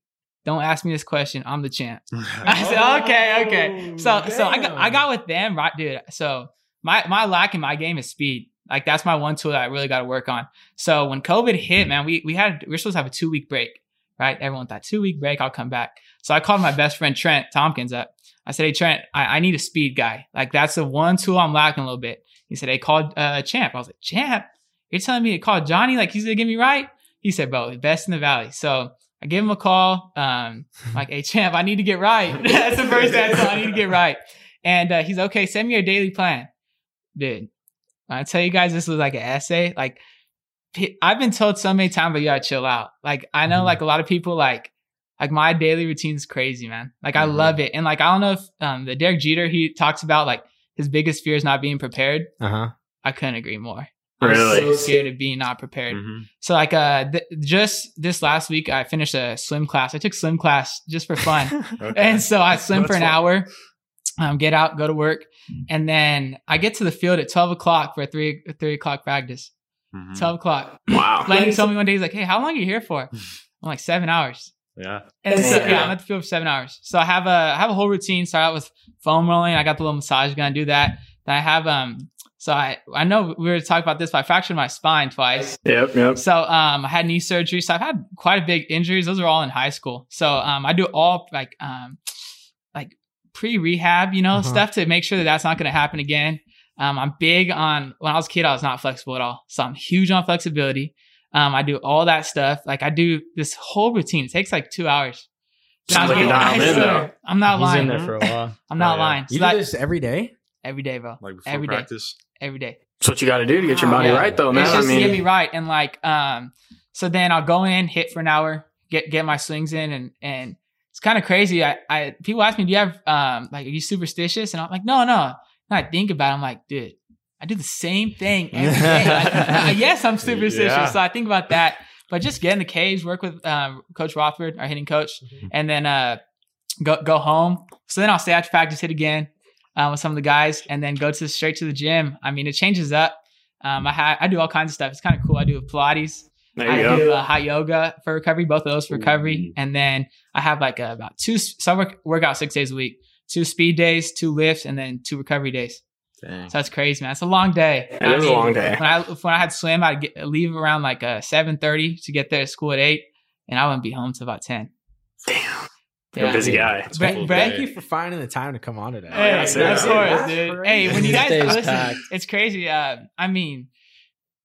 don't ask me this question. I'm the champ. I said, okay, okay. So so I got I got with them, right, dude. So my my lack in my game is speed. Like that's my one tool that I really got to work on. So when COVID hit, man, we we had we are supposed to have a two week break, right? Everyone thought two week break, I'll come back. So I called my best friend Trent Tompkins up. I said, hey Trent, I, I need a speed guy. Like that's the one tool I'm lacking a little bit. He said, hey, called uh, Champ. I was like, Champ, you're telling me to call Johnny? Like he's gonna get me right? He said, bro, best in the valley. So I give him a call. Um, like, hey, champ, I need to get right. That's the first answer. I need to get right. And uh, he's okay. Send me your daily plan, dude. I tell you guys, this was like an essay. Like, I've been told so many times, but you gotta chill out. Like, I know, Mhm. like a lot of people, like, like my daily routine is crazy, man. Like, I Mhm. love it. And like, I don't know if um, the Derek Jeter he talks about like his biggest fear is not being prepared. Uh huh. I couldn't agree more. I'm Really? so scared of being not prepared. Mhm. So like uh th- just this last week I finished a swim class. I took swim class just for fun. Okay. and so I swim for an fun. hour, um, get out, go to work, and then I get to the field at twelve o'clock for a three a three o'clock practice. Mhm. Twelve o'clock. Wow. Lenny told me one day he's like, "Hey, how long are you here for?" I'm like seven hours. Yeah. And so, Damn. yeah, I'm at the field for seven hours. So I have a I have a whole routine. Start out with foam rolling. I got the little massage gun. Do that. Then I have um. So I I know we were talking about this, but I fractured my spine twice. Yep. Yep. So um, I had knee surgery. So I've had quite a big injuries. Those are all in high school. So um, I do all like um, like pre rehab, you know, Uh-huh. stuff to make sure that that's not going to happen again. Um, I'm big on when I was a kid, I was not flexible at all. So I'm huge on flexibility. Um, I do all that stuff. Like I do this whole routine. It takes like two hours. Sounds I like you're get- dialed I in, swear, though. I'm not He's lying. in there for a while. I'm not Oh, yeah. lying. So You that- do this every day? every day, bro. Like before Every day. Practice. Every day. That's what you got to do to get your Wow. body Yeah. right, though, man. It's I just to get me right. And like, um, so then I'll go in, hit for an hour, get get my swings in, and and it's kind of crazy. I, I people ask me, do you have um like are you superstitious? And I'm like, no, no. And I think about, it, I'm like, dude, I do the same thing every day. Like, yes, I'm superstitious. Yeah. So I think about that. But just get in the caves, work with um, Coach Rothford, our hitting coach, and then uh, go go home. So then I'll stay after practice, hit again uh, with some of the guys, and then go to straight to the gym. I mean, it changes up. Um, I ha- I do all kinds of stuff. It's kind of cool. I do Pilates. there I go. do uh, hot yoga for recovery, both of those for recovery, and then I have like uh, about two. So I work work out six days a week. two speed days, two lifts, and then two recovery days. Dang. So that's crazy, man. It's a long day. It is a long day. When I when I had swim, I'd get, leave around like uh, seven thirty to get there to school at eight, and I wouldn't be home till about ten. Damn. You're Yeah. a busy guy. It's a Brett- day. Thank you for finding the time to come on today. Hey, yeah, of seriously. course, That's dude. Hey, when you guys listen, packed. it's crazy. Uh, I mean,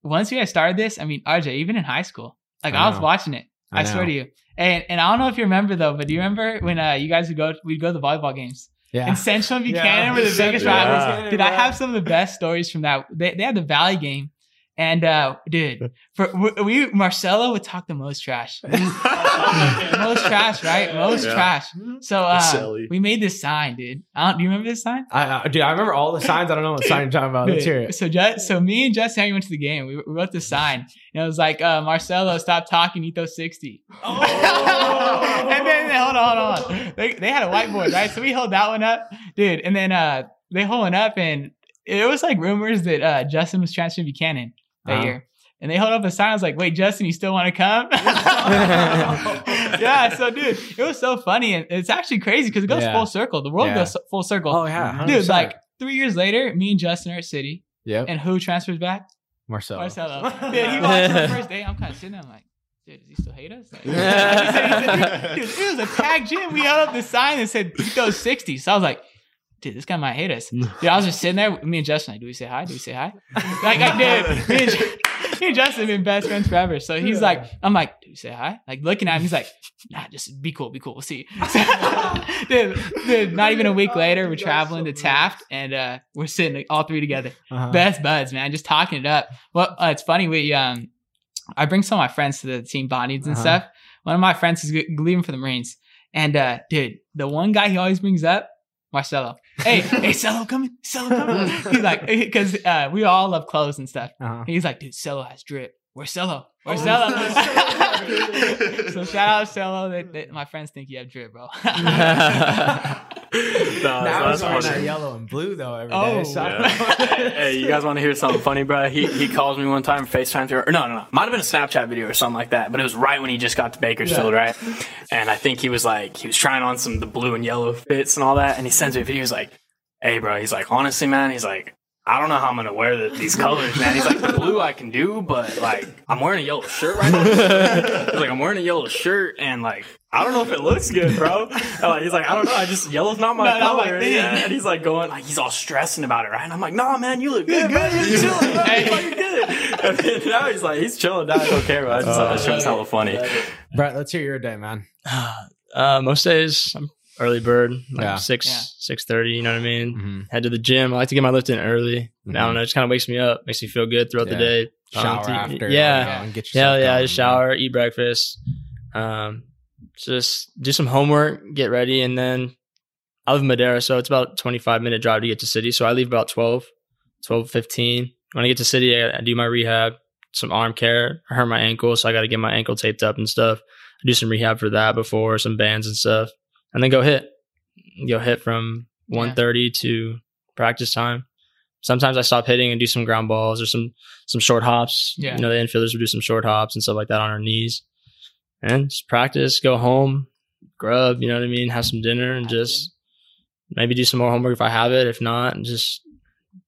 once you guys started this, I mean, RJ, even in high school, like I I, was watching it. I I, swear to you. And and I don't know if you remember though, but do you remember when uh, you guys would go we'd go to the volleyball games Yeah. in Central and Yeah. Buchanan were the biggest Yeah. rivals. Did I have some of the best stories from that. They, they had the Valley game, and uh, dude, for we, we Marcelo would talk the most trash, most trash, right? Most Yeah. trash. So uh, we made this sign, dude. I don't, you remember this sign? I, uh, dude, I remember all the signs. I don't know what sign you're talking about. Let's hear it. So, Ju- so me and Justin Henry went to the game. We, we wrote the sign, and it was like, uh, "Marcelo, stop talking. Ito 60. and then hold on, hold on. They, they had a whiteboard, right? So we held that one up, dude. And then uh, they hold it up, and it was like rumors that uh, Justin was transferred to Buchanan that Uh-huh. year. And they held up a sign. I was like, "Wait, Justin, you still want to come?" yeah. So, dude, it was so funny, and it's actually crazy because it goes Yeah. full circle. The world Yeah. goes full circle. Oh yeah, Dude, 100%. like three years later, me and Justin are at City, yep, and who transfers back? Marcelo. Marcelo. Dude, he walks on the first day. I'm kind of sitting there, I'm like, dude, does he still hate us? Like, he said- he said, dude, it was a tag gym. We held up the sign that said Tito 60. So I was like, dude, this guy might hate us. Dude, I was just sitting there, me and Justin, like, do we say hi? Do we say hi? Like, I did. Me and, me and Justin have been best friends forever. So he's like, I'm like, do we say hi? Like looking at him, he's like, nah, just be cool, be cool. We'll see. dude, dude, not even a week later, we're traveling to Taft and uh, we're sitting all three together Uh-huh. best buds, man. Just talking it up. Well, uh, it's funny. We um, I bring some of my friends to the team bondings and Uh-huh. stuff. One of my friends is leaving for the Marines, and uh, dude, the one guy he always brings up, Marcelo. Hey, hey, Cello coming, Cello coming. He's like, because uh, we all love clothes and stuff. Uh-huh. He's like, dude, Cello has drip. Where's Cello? Where's Oh, Cello? so shout out Cello. They, they, my friends think you have drip, bro. No, now that's he's wearing funny. that yellow and blue though every oh, day. Oh, so Yeah. hey, hey, you guys want to hear something funny, bro? He he calls me one time, FaceTime through, or no, no, no, might have been a Snapchat video or something like that. But it was right when he just got to Bakersfield, right? And I think he was like, he was trying on some of the blue and yellow fits and all that, and he sends me a video. He's like, "Hey, bro," he's like, "Honestly, man," he's like. I don't know how I'm gonna wear the, these colors, man. He's like the blue I can do, but like I'm wearing a yellow shirt right now. He's like I'm wearing a yellow shirt, and like I don't know if it looks good, bro. And, like, he's like I don't know, I just yellow's not my No, not my color. thing. yeah. And he's like going, like he's all stressing about it, right? And I'm like, nah, man, you look good, man. You're chilling, bro. Hey. You're good. And then now he's like, he's chilling, now I don't care, bro. I just thought that shit was hella funny. Brett, let's hear your day, man. Uh, most days I'm early bird, like Yeah. six Yeah. six thirty. You know what I mean? Mm-hmm. Head to the gym. I like to get my lift in early. I don't know. It just kind of wakes me up, makes me feel good throughout Yeah. the day. Shower Um, after. Yeah. you know, and get Hell yourself yeah, going, just shower, eat breakfast, um, just do some homework, get ready, and then I live in Madera, so it's about 25 minute drive to get to city. So I leave about 12, 12, 15. When I get to city, I, I do my rehab, some arm care. I hurt my ankle, so I got to get my ankle taped up and stuff. I do some rehab for that before, some bands and stuff, and then go hit. Go hit from 1.30 to practice time. Sometimes I stop hitting and do some ground balls or some some short hops. Yeah. You know, the infielders would do some short hops and stuff like that on our knees. And just practice, go home, grub, you know what I mean, have some dinner and just maybe do some more homework if I have it. If not, and just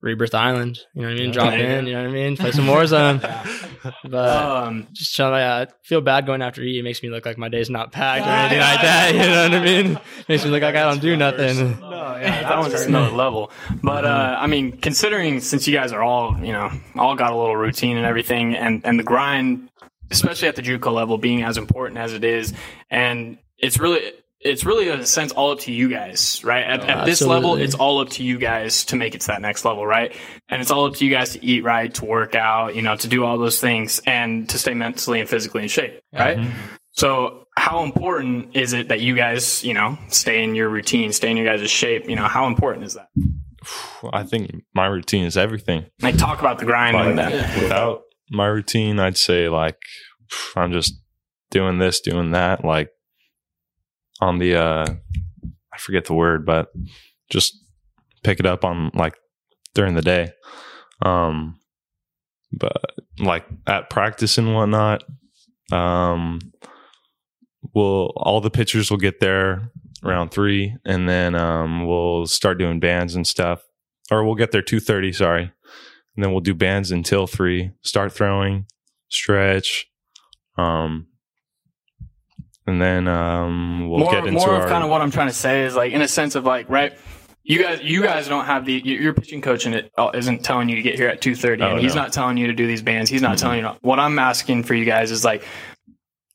Rebirth Island. You know what I mean? Drop Okay. in, you know what I mean? Play some Warzone. But Um, just chilling. I feel bad going after E. It makes me look like my day's not packed or anything like that. You know what I mean? Makes me look like I don't do nothing. no, yeah, that one's just another level. But uh, I mean, considering since you guys are all, you know, all got a little routine and everything, and and the grind, especially at the JUCO level, being as important as it is, and it's really. It's really, in a sense, all up to you guys, right? At, at this level, it's all up to you guys to make it to that next level, right? And it's all up to you guys to eat right, to work out, you know, to do all those things, and to stay mentally and physically in shape, right? So how important is it that you guys, you know, stay in your routine, stay in your guys' shape? You know, how important is that? I think my routine is everything. Like talk about the grind and Like, that. without my routine, I'd say like I'm just doing this, doing that, like on the uh I forget the word, but just pick it up on like during the day. Um but like at practice and whatnot, um will all the pitchers will get there around three, and then um, we'll start doing bands and stuff. Or we'll get there two thirty. Sorry, and then we'll do bands until three. Start throwing, stretch, um, and then um, we'll more, get into more our of kind of what I'm trying to say is like in a sense of like right. You guys, you guys don't have the your your pitching coach and it uh, isn't telling you to get here at two thirty, Oh, and he's no. not telling you to do these bands. He's not Mhm. telling you. What I'm asking for you guys is like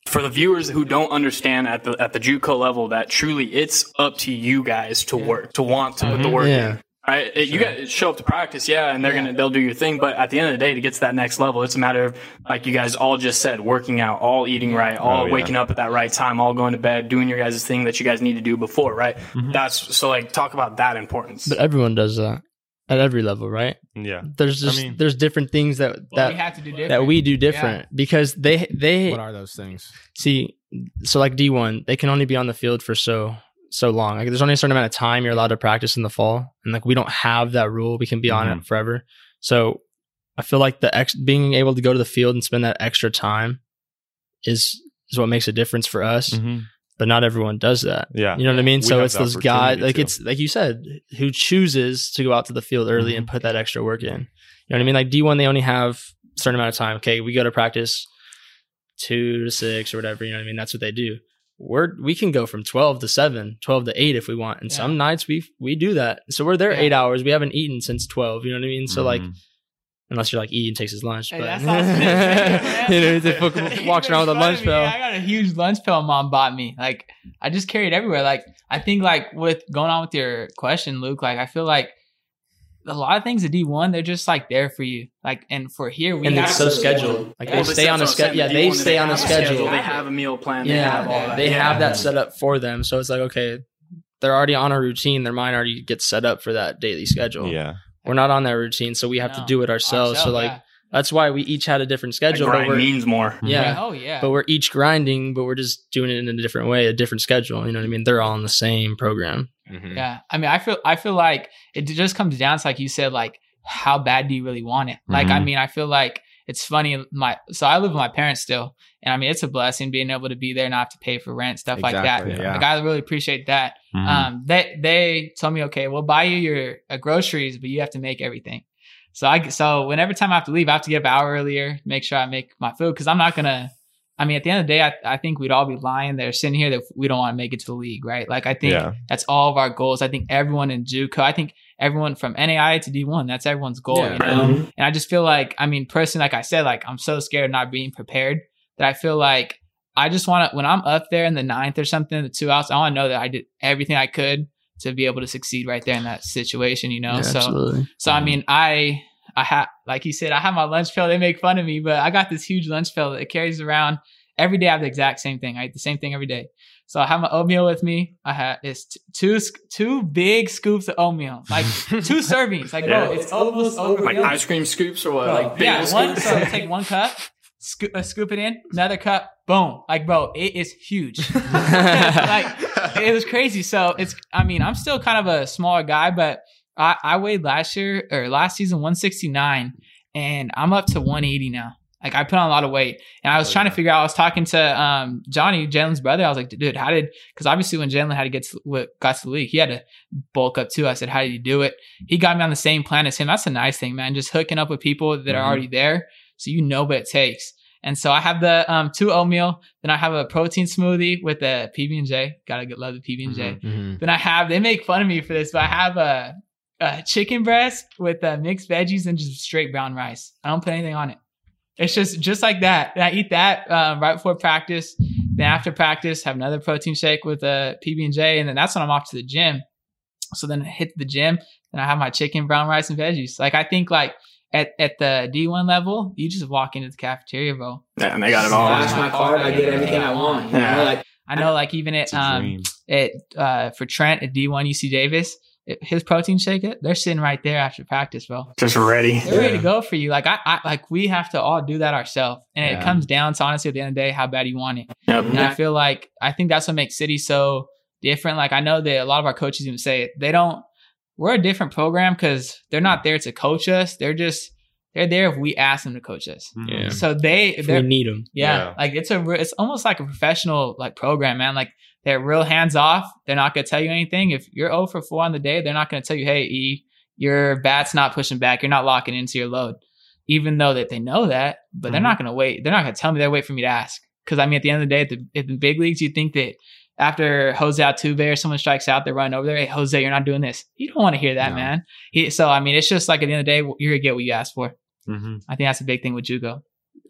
for the viewers who don't understand at the at the JUCO level that truly it's up to you guys to work to want to put the work Yeah. in. Right, It- you guys show up to practice, yeah, and they're gonna they'll do your thing. But at the end of the day, to get to that next level, it's a matter of like you guys all just said, working out, all eating right, oh, all Oh, yeah. waking up at that right time, all going to bed, doing your guys' thing that you guys need to do before, right? Mm-hmm. That's so like talk about that importance. But everyone does that at every level, right? yeah. There's just mean- there's different things that Well, we that have to do different. that we do different because they they What are those things? see so like D1 they can only be on the field for so so long. Like there's only a certain amount of time you're allowed to practice in the fall, and like we don't have that rule. We can be on it forever. So I feel like the ex- being able to go to the field and spend that extra time is is what makes a difference for us. Mhm. But not everyone does that. Yeah. You know what I mean? We so it's those guys, like to. it's like you said, who chooses to go out to the field early and put that extra work in. You know what I mean? Like D one, they only have a certain amount of time. Okay, we go to practice two to six or whatever. You know what I mean? That's what they do. We're we can go from twelve to seven, 12 to eight if we want. And Yeah. some nights we we do that. So we're there Yeah. eight hours. We haven't eaten since twelve. You know what I mean? So like Mhm. unless you're like Ian takes his lunch, Hey, but you know, he's a walks around with a lunch bell. pail. I got a huge lunch pail mom bought me. Like I just carry it everywhere. Like I think like with going on with your question, Luke, like I feel like a lot of things at D one, they're just like there for you. Like and for here we And have it's so scheduled. Like Yeah. they Well, stay on a schedule. Yeah, they stay on a schedule. They have a meal plan. They have all Yeah, that. they Yeah. have that set up for them. So it's like, okay, they're already on a routine. Their mind already gets set up for that daily schedule. Yeah. We're not on that routine, so we have to do it ourselves. so like yeah. That's why we each had a different schedule. But grind we're, means more. yeah, Oh yeah. but we're each grinding, but we're just doing it in a different way, a different schedule. You know what I mean? They're all in the same program. Mhm. Yeah, I mean, I feel I feel like it just comes down to like you said, like how bad do you really want it? Like, I Mhm. mean, I feel like it's funny. My so I live with my parents still, and I mean, it's a blessing being able to be there, not have to pay for rent, stuff like that. Yeah. Like, I really appreciate that. Mhm. Um, they they told me, okay, we'll buy you your uh, groceries, but you have to make everything. So I so whenever time I have to leave, I have to get up an hour earlier, make sure I make my food because I'm not gonna. I mean, at the end of the day, I, I think we'd all be lying there sitting here that we don't want to make it to the league, right? Like I think Yeah. that's all of our goals. I think everyone in JUCO, I think everyone from NAI to D1, that's everyone's goal. Yeah. You know? Mm-hmm. And I just feel like, I mean, personally, like I said, like I'm so scared of not being prepared that I feel like I just want to, when I'm up there in the ninth or something, the two outs, I want to know that I did everything I could to be able to succeed right there in that situation, you know? Yeah, so, absolutely. so I mean, I, I have, like you said, I have my lunch pail. They make fun of me, but I got this huge lunch pail that it carries around every day. I have the exact same thing. I eat the same thing every day. So I have my oatmeal with me. I have it's t- two two big scoops of oatmeal, like two servings. Like bro, it's almost over. Like ice cream scoops or what? like yeah, old one. scoops? So take one cup, scoop, uh, scoop it in, another cup, boom. Like bro, it is huge. like it was crazy. So it's, I mean, I'm still kind of a smaller guy, but I, I weighed last year or last season 169, and I'm up to 180 now. Like I put on a lot of weight, and I was trying to figure out. I was talking to um, Johnny, Jalen's brother. I was like, dude, how did? Because obviously, when Jalen had to get to what got to the league, he had to bulk up too. I said, how did you do it? He got me on the same plan as him. That's a nice thing, man. Just hooking up with people that are Mhm. already there, so you know what it takes. And so I have the um, two oatmeal. Then I have a protein smoothie with a PB and J. Gotta get love the PB and J. Mhm. Then I have. They make fun of me for this, but I have a, a chicken breast with uh, mixed veggies and just straight brown rice. I don't put anything on it. It's just just like that. And I eat that um, right before practice. Then after practice, have another protein shake with a PB and J, and then that's when I'm off to the gym. So then I hit the gym, and I have my chicken, brown rice, and veggies. Like I think like at at the D1 level, you just walk into the cafeteria, bro. Yeah, and they got it all. Flash my card, I get everything I want. You Yeah. know, like I know, like even at um at uh for Trent at D1 UC Davis, it, his protein shake, it they're sitting right there after practice, bro. Just ready. They're ready to go for you. Like I, I like we have to all do that ourselves, and Yeah. it comes down to honestly at the end of the day how bad you want it. Yep. And I feel like I think that's what makes City so different. Like I know that a lot of our coaches even say it. They don't. We're a different program because they're not there to coach us. They're just they're there if we ask them to coach us. Yeah. So they If they're we need them. yeah, Yeah. like it's a it's almost like a professional like program, man. Like they're real hands off. They're not gonna tell you anything. If you're 0 for 4 on the day, they're not gonna tell you, hey, E, your bat's not pushing back. You're not locking into your load. Even though that they know that, but they're Mhm. not gonna wait. They're not gonna tell me. They're wait for me to ask. Because I mean, at the end of the day, at the, at the big leagues, you think that after Jose Altuve or someone strikes out, they're running over there. Hey, Jose, you're not doing this. You don't want to hear that, No. man. He, so I mean, it's just like at the end of the day, you're gonna get what you asked for. Mhm. I think that's a big thing with JUCO.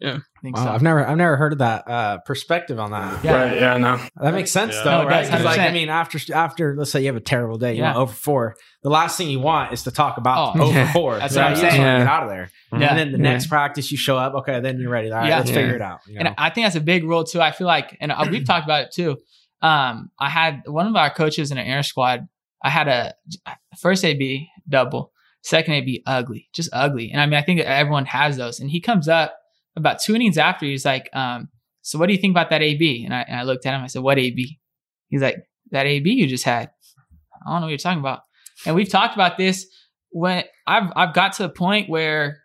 Yeah. I think Wow, so. I've never I've never heard of that uh, perspective on that. Yeah. Right. Yeah. No. That makes sense Yeah. though, No, right? like I mean, after after let's say you have a terrible day, you Yeah. over four. The last thing you want is to talk about Oh. over Yeah. four. That's right? what I'm saying. Yeah. Get out of there. Yeah. And then the Yeah. next practice you show up. Okay, then you're ready. All right, Yeah. let's Yeah. figure it out. you know? And I think that's a big rule too. I feel like, and uh, we've talked about it too. Um, I had one of our coaches in an air squad. I had a first AB double, second AB ugly, just ugly. And I mean, I think everyone has those. And he comes up about two innings after. He's like, um, "So what do you think about that AB?" And I and I looked at him. I said, "What AB?" He's like, "That AB you just had." I don't know what you're talking about. And we've talked about this when I've I've got to the point where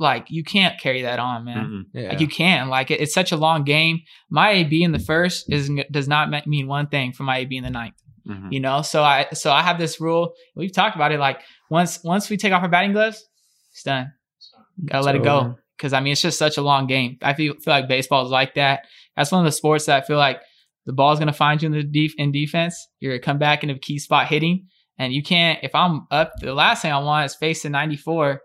like you can't carry that on, man. Yeah. Like you can. Like it, it's such a long game. My AB in the first is does not mean one thing for my AB in the ninth. Mhm. You know, so I so I have this rule. We've talked about it. Like once once we take off our batting gloves, it's done. Gotta let it go. Because I mean, it's just such a long game. I feel feel like baseball is like that. That's one of the sports that I feel like the ball's gonna find you in the def- in defense. You're gonna come back in a key spot hitting, and you can't. If I'm up, the last thing I want is face the 94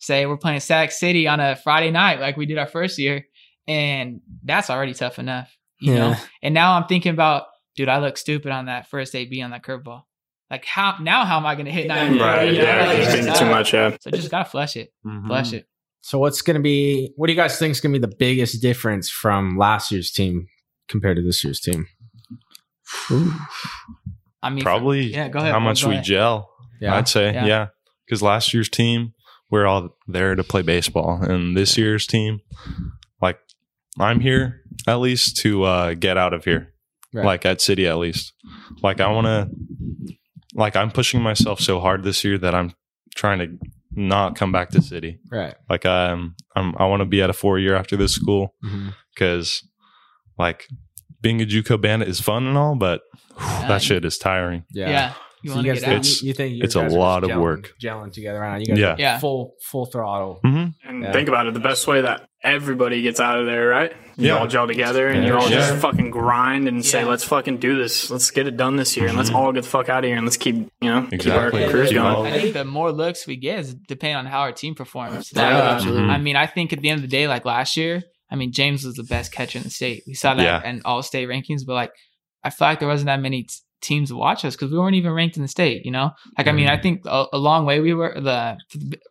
say we're playing Sac City on a Friday night like we did our first year, and that's already tough enough, you know. And now I'm thinking about, dude, I look stupid on that first AB on that curveball. Like how now? How am I going to hit nine? Right. You know, Yeah. like, It's it's getting too much. Yeah. So just gotta flush it, Mhm. flush it. So what's going to be? What do you guys think is going to be the biggest difference from last year's team compared to this year's team? I mean, Probably yeah. Go ahead. how much we ahead. gel. Yeah, I'd say, Yeah. yeah. Because last year's team, we're all there to play baseball. And this year's team, like, I'm here at least to uh, get out of here, Right. like at City at least. Like, I want to, like, I'm pushing myself so hard this year that I'm trying to not come back to City. right. Like, um, I'm, I want to be at a four year after this school because, like, being a JUCO bandit is fun and all, but whew, Yeah. that shit is tiring. Yeah. Yeah. You So want you to guys get think, out? It's- you think you it's a guys are lot of gelling- work. gelling together right now. You guys Yeah. Yeah. full full throttle. hmm And Yeah. think about it, the best way that everybody gets out of there, right? You Yeah. all gel together and you all Yeah. just fucking grind and say, let's fucking do this. Let's get it done this year and let's all get the fuck out of here and let's keep, you know, keep our Exactly. careers going. I think the more looks we get is depending on how our team performs. Yeah, Like, absolutely. I mean, I think at the end of the day, like last year, I mean, James was the best catcher in the state. We saw that Yeah. in all state rankings, but like, I feel like there wasn't that many t- teams to watch us because we weren't even ranked in the state, you know? Like, I mean, I think a, a long way we were, the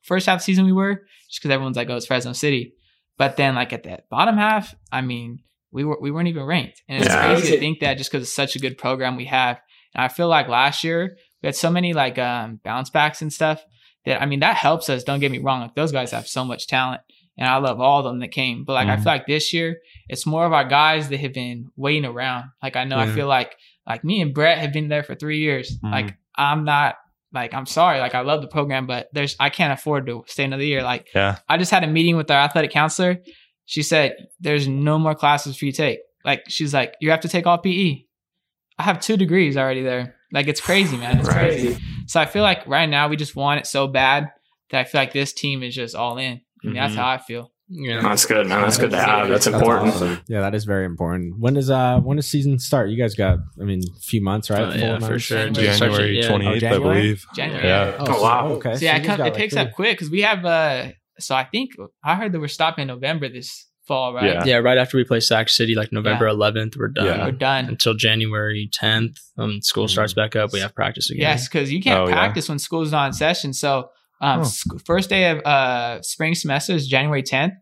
first half of the season we were, just because everyone's like, oh, it's Fresno City. But then, like, at the bottom half, I mean, we, were, we weren't even ranked. And it's Yeah. crazy to think that just because it's such a good program we have. And I feel like last year, we had so many like um, bounce backs and stuff that I mean that helps us. Don't get me wrong; like those guys have so much talent, and I love all of them that came. But like I Mhm. feel like this year, it's more of our guys that have been waiting around. Like I know I feel like like me and Brett have been there for three years. Mhm. Like I'm not like I'm sorry, like I love the program, but there's I can't afford to stay another year. Like Yeah. I just had a meeting with our athletic counselor. She said there's no more classes for you to take. Like she's like you have to take all PE. I have two degrees already there. Like it's crazy, man. It's Right. crazy. So I feel like right now we just want it so bad that I feel like this team is just all in. I mean, that's Mhm. how I feel. Yeah. That's good, man. That's good to have. That's That's important. awesome. Yeah, that is very important. When does uh when does season start? You guys got I mean a few months, right? Uh, yeah, Full for sure. January. January Yeah. twenty eighth, Oh, I believe. January. Yeah. Oh, Oh, so- wow. Okay. So yeah, you it, come, it like picks three. up quick because we have. uh So I think I heard that we're stopping in November this fall, right? Yeah. Yeah, right after we play Sac City, like November 11th, we're done. Yeah. We're done. Until January 10th, um, school starts back up. We have practice again. Yes, because you can't Oh, yeah. practice when school's not in session. So um, Oh. sc- first day of uh spring semester is January 10th,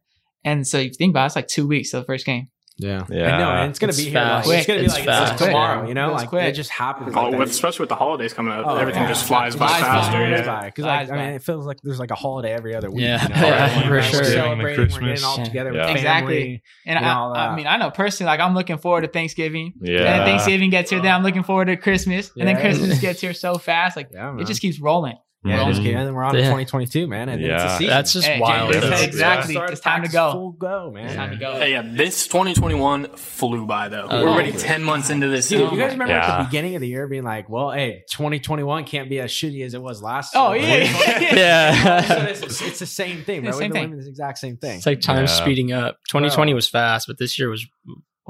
and so you think about it, it's like two weeks till the first game. Yeah. Yeah. I know, and it's gonna It's be here. Like, it's gonna be It's like fast. it's tomorrow. You know, It's like quick. it just happens. Oh, like that. with, especially with the holidays coming up, Oh, everything yeah. just flies by Flies faster. flies Yeah. Because Flies like, I mean, it feels like there's like a holiday every other week. Yeah. you know? Yeah, Like, for we're sure. Celebrating, Thanksgiving, we're getting all together Yeah. with Exactly. family. And And I, I mean, I know personally, like I'm looking forward to Thanksgiving. Yeah. And then Thanksgiving gets here, then I'm looking forward to Christmas, and then Christmas gets here so fast, like Yeah, it just keeps rolling. Yeah, just kidding. And then we're on to Yeah. 2022, man. And then it's a Yeah. season. That's just Hey, wild. January That's- 10th, exactly. Start It's time to go. Full go, man. It's time to go. Hey, yeah, this 2021 flew by though. Oh, We're already 10 months into this. Dude, you guys remember at the beginning of the year being like, well, hey, 2021 can't be as shitty as it was last year? Oh, year. yeah. yeah. So it's, it's the same thing, bro. It's the same thing. living this exact same thing. It's like time Yeah. speeding up. 2020 was fast, but this year was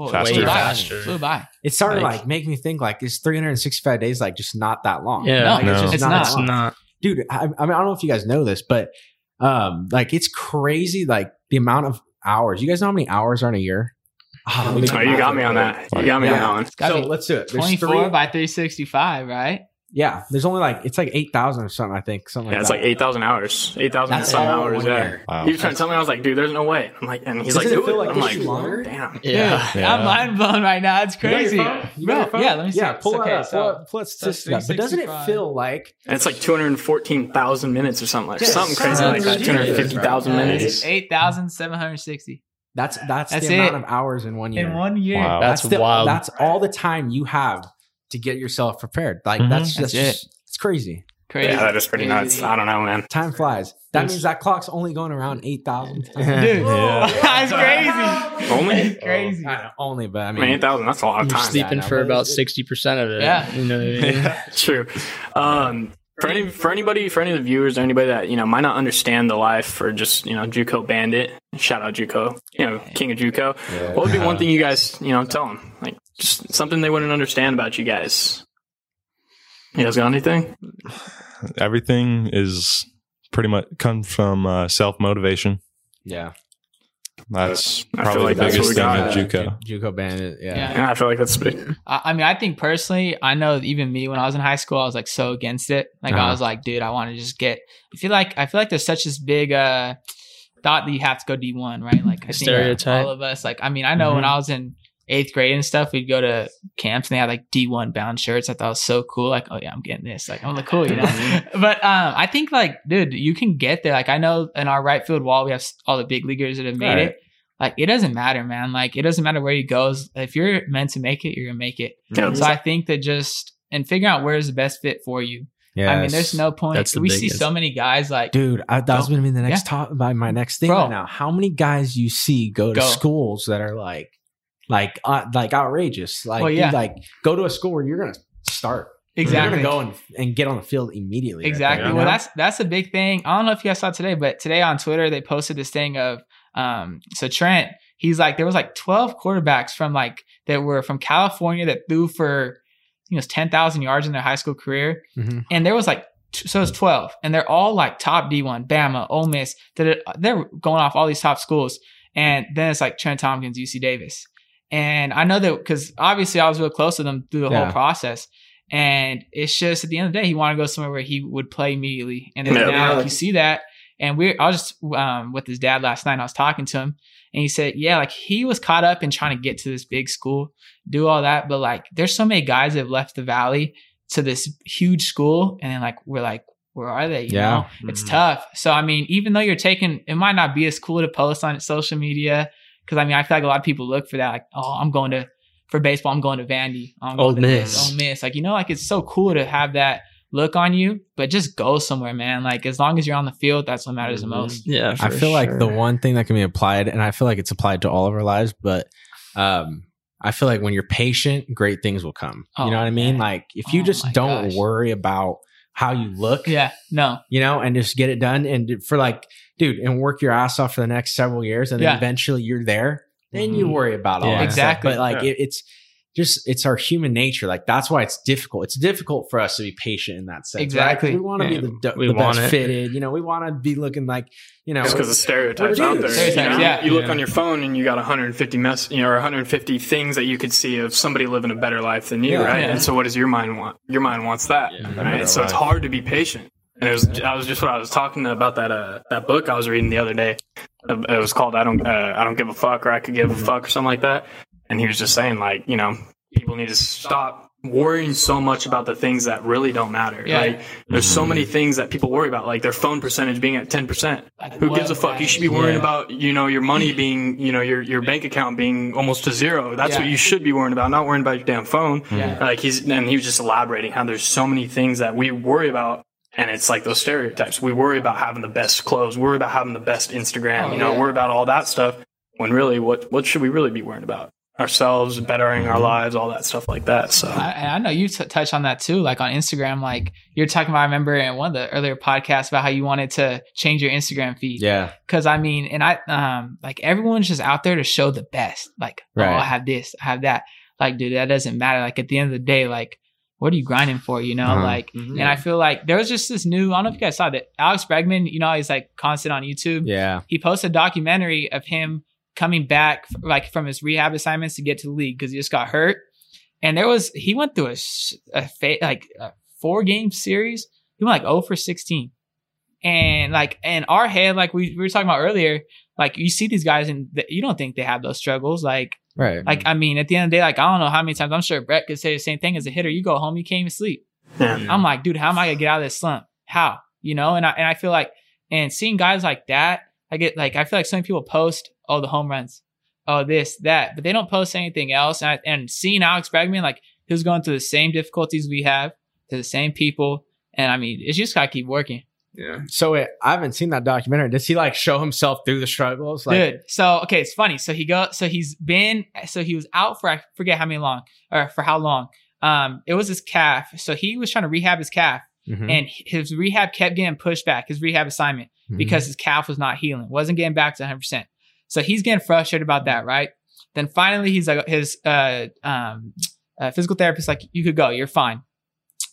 Oh, Faster. flew by. Faster. Flew by. It started Like- like, making me think like is 365 days like just not that long? Yeah. No, Like, No. just it's not, not. that not. Dude. I, I mean, I don't know if you guys know this, but um, like it's crazy, like the amount of hours. You guys know how many hours are in a year? Oh, let me do Oh, you got me on that. You got me on that one. So let's do it. There's 24 three- by 365, right? Yeah, there's only like it's like eight thousand or something. I think something. Yeah, like it's that. like 8,000 hours. 8,000 and That's some hours. one Yeah. year. Wow. He was trying to tell me, I was like, dude, there's no way. I'm like, and he's Doesn't like, it do feel it. like I'm this like, longer? damn. Yeah. Dude, Yeah. I'm mind blown right now. It's You got crazy. phone? You got your yeah, let me see. Yeah, pull It's that okay, up. so- Pull up. Pull up statistics. But doesn't it feel like And it's like 214,000 minutes or something like Yeah, something crazy like that. ridiculous, 250,000 minutes. 8,760 that's that's, That's the amount of hours in one year? in one year. Wow. That's the, wild. That's all the time you have to get yourself prepared. Like Mhm. that's That's just it's crazy. Crazy. Yeah, that is pretty nuts. I don't know, man. Time flies. That Yes. means that clock's only going around eight thousand. Dude, Yeah. that's crazy. Only? crazy. I know, only, but I I mean, mean, 8,000, that's a lot of You're time. sleeping Yeah, for about sixty percent of it. Yeah. You know what I mean? True. Um, for any for anybody for any of the viewers or anybody that you know might not understand the life or just you know JUCO Bandit, shout out JUCO, you know King of JUCO. What would be one thing you guys you know tell them like just something they wouldn't understand about you guys? You guys got anything? Everything is pretty much comes from uh, self motivation. yeah. That's I probably like the that's biggest what thing we at got. JUCO. JUCO bandit. Yeah. Yeah. Yeah, I feel like that's big. I, I mean, I think personally, I know even me when I was in high school, I was like so against it. Like I Uh-huh. was like, dude, I want to just get. I feel like I feel like there's such this big uh thought that you have to go D one, right? Like I think Stereotype. all of us. Like I mean, I know when I was in eighth grade and stuff, we'd go to camps and they had like D one bound shirts. I thought it was so cool. Like, oh yeah, I'm getting this. Like I'm like cool, you know. but um, I think like, dude, you can get there. Like I know in our right field wall, we have all the big leaguers that have made Right. it. Like it doesn't matter, man. Like it doesn't matter where you go. If you're meant to make it, you're gonna make it. Yeah, So I think that just and figuring out where's the best fit for you. Yeah. I mean, there's no point. We see so many guys like Dude, I, that was going to be the next top by my next thing Bro. right now. How many guys you see go to Go. schools that are like, like, uh, like outrageous? Like, Well, dude, like go to a school where you're going to start. exactly. You're going to go and, and get on the field immediately. right Exactly. there, Well, that's that's a big thing. I don't know if you guys saw today, but today on Twitter they posted this thing of um so Trent, he's like there was like 12 quarterbacks from like that were from California that threw for you know 10,000 yards in their high school career Mhm. and there was like so it's 12 and they're all like top D1, Bama, Ole Miss, that they're going off all these top schools and then it's like Trent Tompkins, UC Davis. And I know that because obviously I was real close to them through the Yeah. whole process. And it's just at the end of the day, he wanted to go somewhere where he would play immediately. And then Yeah. now like, you see that. And we I was just um, with his dad last night. And I was talking to him, and he said, "Yeah, like he was caught up in trying to get to this big school, do all that, but like there's so many guys that have left the valley to this huge school, and then like we're like, where are they? You Yeah. know, it's Mhm. tough. So I mean, even though you're taking, it might not be as cool to post on social media because I mean, I feel like a lot of people look for that. Like, oh, I'm going to for baseball, I'm going to Vandy, I'm going Ole to Miss. Ole Miss. Like you know, like it's so cool to have that look on you, but just go somewhere, man. Like as long as you're on the field, that's what matters the Mhm. most. Yeah, I for feel like the one thing that can be applied, and I feel like it's applied to all of our lives, but um, I feel like when you're patient, great things will come. Oh, you know what I mean? man. Like if you Oh just don't gosh. worry about how you look, Yeah, no, you know, and just get it done, and for like, dude, and work your ass off for the next several years, and then Yeah. eventually you're there. Then you Mhm. worry about all Yeah. that Exactly. Stuff. But like, Yeah. it, it's just it's our human nature. Like that's why it's difficult. It's difficult for us to be patient in that sense. right? 'Cause Exactly. We want to Yeah. be the, We the best it. fitted. You know, we want to be looking like you know. Because the stereotypes out dudes. there. You, know? yeah. you look Yeah. on your phone and you got 150 mess, you know, or 150 things that you could see of somebody living a better life than you, Yeah. right? Yeah. And so, what does your mind want? Your mind wants that, Yeah. right? Better So it's hard to be patient. And it was, I was just what I was talking about that uh, that book I was reading the other day. Uh, It was called I don't uh, I don't give a fuck or I could give a fuck or something like that. And he was just saying like you know people need to stop worrying so much about the things that really don't matter. Yeah. Like there's so many things that people worry about, like their phone percentage being at ten percent. Who what gives a fuck? You should be worrying Yeah. about, you know, your money being, you know, your, your bank account being almost to zero. That's Yeah. what you should be worrying about, not worrying about your damn phone. Yeah. Like he's, and he was just elaborating how there's so many things that we worry about And it's like those stereotypes. We worry about having the best clothes, worry about having the best Instagram, Oh, you know, yeah. worry about all that stuff. When really, what what should we really be worrying about? Ourselves, bettering Mm-hmm. our lives, all that stuff like that. So I, I know you t- touched on that too, like on Instagram. Like you're talking about, I remember in one of the earlier podcasts about how you wanted to change your Instagram feed. Yeah. Cause I mean, and I, um, like everyone's just out there to show the best. Like, oh, Right. I have this, I have that. Like, dude, that doesn't matter. Like at the end of the day, like, what are you grinding for? You know, Uh-huh. like, Mhm. and I feel like there was just this new, I don't know if you guys saw that Alex Bregman, you know, he's like constant on YouTube. Yeah. He posted a documentary of him coming back f- like from his rehab assignments to get to the league because he just got hurt. And there was he went through a, a fa- like a four game series. He went like 0 for 16. And like in our head, like we, we were talking about earlier, like you see these guys and th- you don't think they have those struggles. Like, Right. like I mean, at the end of the day, like I don't know how many times I'm sure Brett could say the same thing as a hitter. You go home, you can't even sleep. yeah. I'm like, dude, how am I gonna get out of this slump? How? You know, and I and I feel like and seeing guys like that, I get like I feel like so many people post, oh, the home runs, oh, this, that, but they don't post anything else. And, I, and seeing Alex Bregman, like he was going through the same difficulties we have to the same people, and I mean, it's just gotta keep working, Yeah. so wait, I haven't seen that documentary. Does he like show himself through the struggles? Like, dude. So okay, it's funny. So he go, so he's been, so he was out for I forget how many long or for how long. Um, it was his calf. So he was trying to rehab his calf. Mhm. and his rehab kept getting pushed back, his rehab assignment, Mhm. because his calf was not healing, wasn't getting back to 100%. So he's getting frustrated about that, right? Then finally, he's like, his uh, um, uh, physical therapist, like, you could go, you're fine.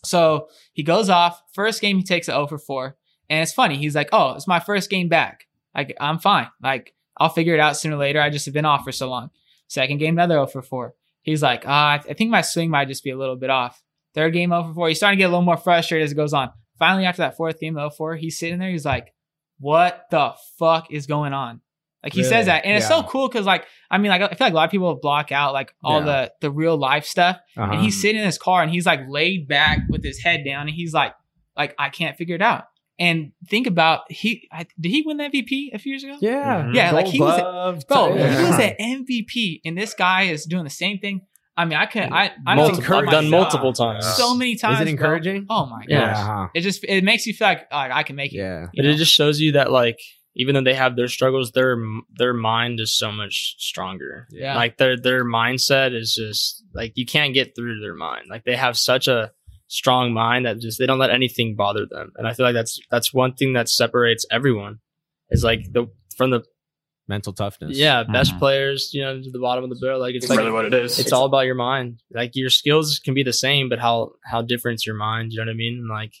So he goes off. First game, he takes an 0 for 4. And it's funny. He's like, oh, it's my first game back. Like, I'm fine. Like, I'll figure it out sooner or later. I just have been off for so long. Second game, another 0 for 4. He's like, ah, I, th- I think my swing might just be a little bit off. Third game 0 for 4. He's starting to get a little more frustrated as it goes on. Finally, after that fourth game 0 4, he's sitting there. He's like, what the fuck is going on? Like he Really? says that, and it's so cool because, like, I mean, like I feel like a lot of people block out like all Yeah. the the real life stuff, Uh-huh. and he's sitting in his car and he's like laid back with his head down, and he's like, like I can't figure it out. And think about he I, did he win the MVP a few years ago? yeah. Mhm. Yeah, like he was, a, bro, yeah. he was an MVP, and this guy is doing the same thing. I mean, I couldn't. I I don't Multiple, think I've done multiple times. so many times. Is it bro. encouraging? Oh my gosh. Yeah. It just it makes you feel like, like I can make it. Yeah. But know? it just shows you that like even though they have their struggles, their their mind is so much stronger. Yeah. Like their their mindset is just like you can't get through their mind. Like they have such a strong mind that just they don't let anything bother them. And I feel like that's that's one thing that separates everyone. Is like the from the Mental toughness. yeah best Mhm. players you know to the bottom of the barrel. Like it's It's like really what it is. it's all about your mind. Like your skills can be the same, but how how different's your mind? You know what I mean? And, Like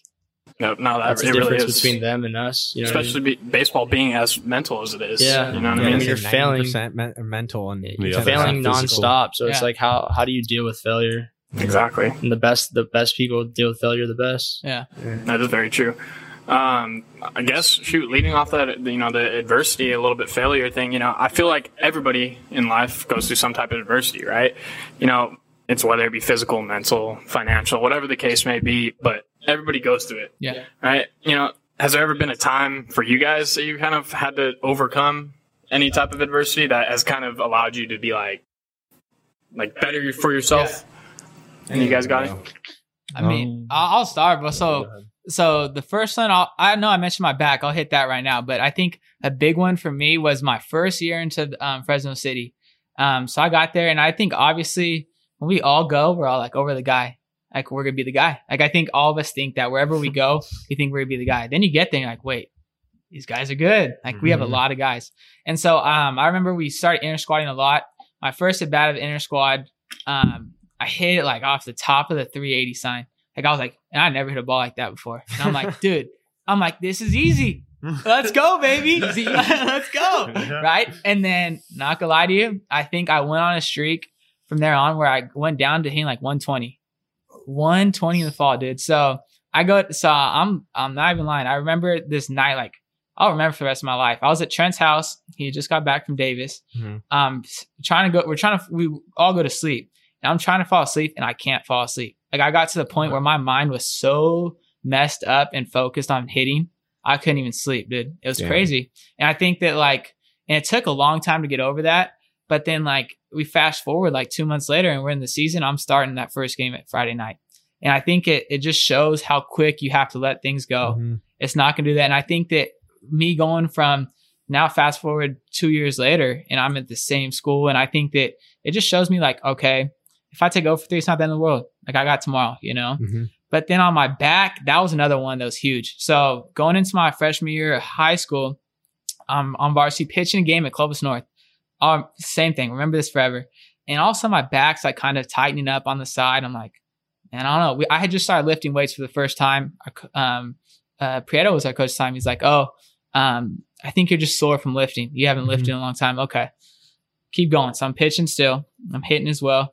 no, no, that that's it the really difference is. between them and us. You know, what I mean? especially be, baseball being as mental as it is. Yeah. you know what Yeah, I mean. you're failing- 90% mental and Yeah, you're that's failing nonstop. So it's like how how do you deal with failure? Exactly, And the best the best people deal with failure the best. yeah. that is very true. Um, I guess shoot, leading off that you know the adversity, a little bit failure thing. You know, I feel like everybody in life goes through some type of adversity, right? You know, it's whether it be physical, mental, financial, whatever the case may be, but everybody goes through it. Yeah. right? You know, has there ever been a time for you guys that you kind of had to overcome any type of adversity that has kind of allowed you to be like, like better for yourself? And you guys got it? I mean, I'll, I'll start, but so so the first one, I'll, I know I mentioned my back. I'll hit that right now, but I think a big one for me was my first year into um, Fresno City. Um, so I got there, and I think obviously when we all go, we're all like, "Oh, we're the guy." Like we're gonna be the guy. Like I think all of us think that wherever we go, we think we're gonna be the guy. Then you get there, and you're like, wait, these guys are good. Like we have a Mhm. lot of guys. And so um, I remember we started inter squatting a lot. My first at bat of inter squad, um, I hit it like off the top of the 380 sign. Like I was like, and I never hit a ball like that before. And I'm like, dude, I'm like, this is easy. Let's go, baby. Let's go. Right. And then, not gonna lie to you, I think I went on a streak from there on where I went down to hitting like 120. 120 in the fall, dude. So I go, so I'm, I'm not even lying. I remember this night, like, I'll remember for the rest of my life. I was at Trent's house. He just got back from Davis. Mhm. Um, trying to go, we're trying to, we all go to sleep. And I'm trying to fall asleep and I can't fall asleep. Like I got to the point where my mind was so messed up and focused on hitting, I couldn't even sleep, dude. It was Damn. crazy. And I think that like, and it took a long time to get over that. But then like we fast forward like two months later and we're in the season. I'm starting that first game at Friday night. And I think it, it just shows how quick you have to let things go. Mhm. It's not going to do that. And I think that me going from now fast forward two years later and I'm at the same school. And I think that it just shows me like, okay, if I take over for three, it's not the end of the world. Like I got tomorrow, you know? Mhm. But then on my back, that was another one that was huge. So going into my freshman year of high school, I'm on varsity pitching a game at Clovis North. Um, same thing. Remember this forever. And also my back's like kind of tightening up on the side. I'm like, and I don't know. We, I had just started lifting weights for the first time. Um, uh, Prieto was our coach at the time. He's like, oh, um, I think you're just sore from lifting. You haven't lifted in a long time. Okay. Keep going. So I'm pitching still. I'm hitting as well.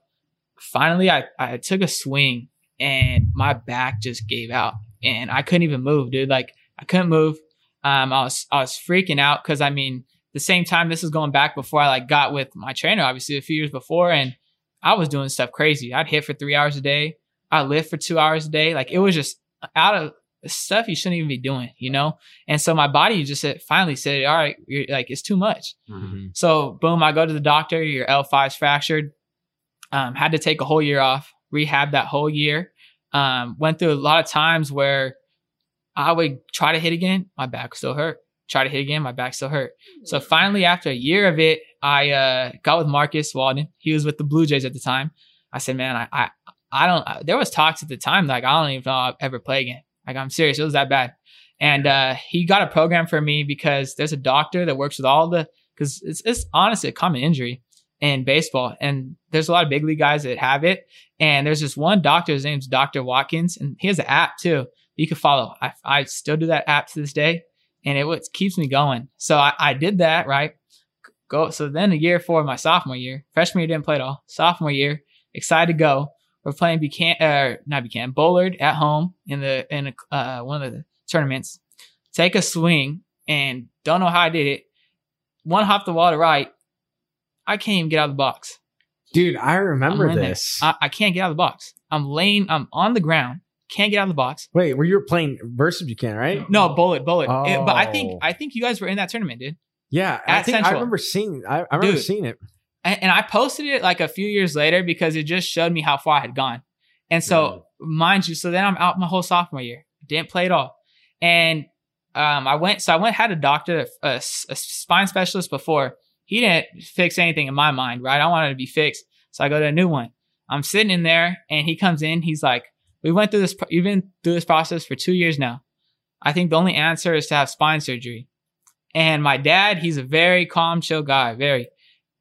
Finally, I, I took a swing and my back just gave out and I couldn't even move, dude. Like I couldn't move. Um, I was, I was freaking out because I mean, the same time this is going back before I like got with my trainer, obviously a few years before. And I was doing stuff crazy. I'd hit for three hours a day. I lift for two hours a day. Like it was just out of stuff you shouldn't even be doing, you know? And so my body just said, finally said, all right, you're like, it's too much. Mhm. So boom, I go to the doctor. Your L5's fractured. Um, had to take a whole year off, rehab that whole year. Um, went through a lot of times where I would try to hit again, my back still hurt. Try to hit again, my back still hurt. So finally, after a year of it, I uh, got with Marcus Walden. He was with the Blue Jays at the time. I said, man, I, I, I don't. There was talks at the time like I don't even know I'll ever play again. Like I'm serious, it was that bad. And uh, he got a program for me because there's a doctor that works with all the because it's it's honestly a common injury in baseball, and there's a lot of big league guys that have it. And there's this one doctor, his name's Doctor Watkins, and he has an app too you can follow. I, I still do that app to this day, and it what keeps me going. So I, I did that right. Go so then a year for my sophomore year, freshman year didn't play at all. Sophomore year, excited to go. We're playing Buchanan, uh, not Buchanan, Bullard at home in the in a, uh, one of the tournaments. Take a swing and don't know how I did it. One hop the wall to right. I can't even get out of the box. Dude, I remember this. I, I can't get out of the box. I'm laying. I'm on the ground. Can't get out of the box. Wait, where you were playing versus Buchanan, right? No, Bullard, Bullard. It- but I think Oh. I think you guys were in that tournament, dude. Yeah, I think I remember seeing. I, I remember Dude. seeing it. And, and I posted it like a few years later because it just showed me how far I had gone. And so, mind you, so then I'm out my whole sophomore year. Didn't play at all. And um, I went. So I went had a doctor, a spine specialist before. He didn't fix anything in my mind, right? I wanted to be fixed, so I go to a new one. I'm sitting in there, and he comes in. He's like, "We went through this. You've been through this process for two years now. I think the only answer is to have spine surgery." And my dad, he's a very calm, chill guy, very.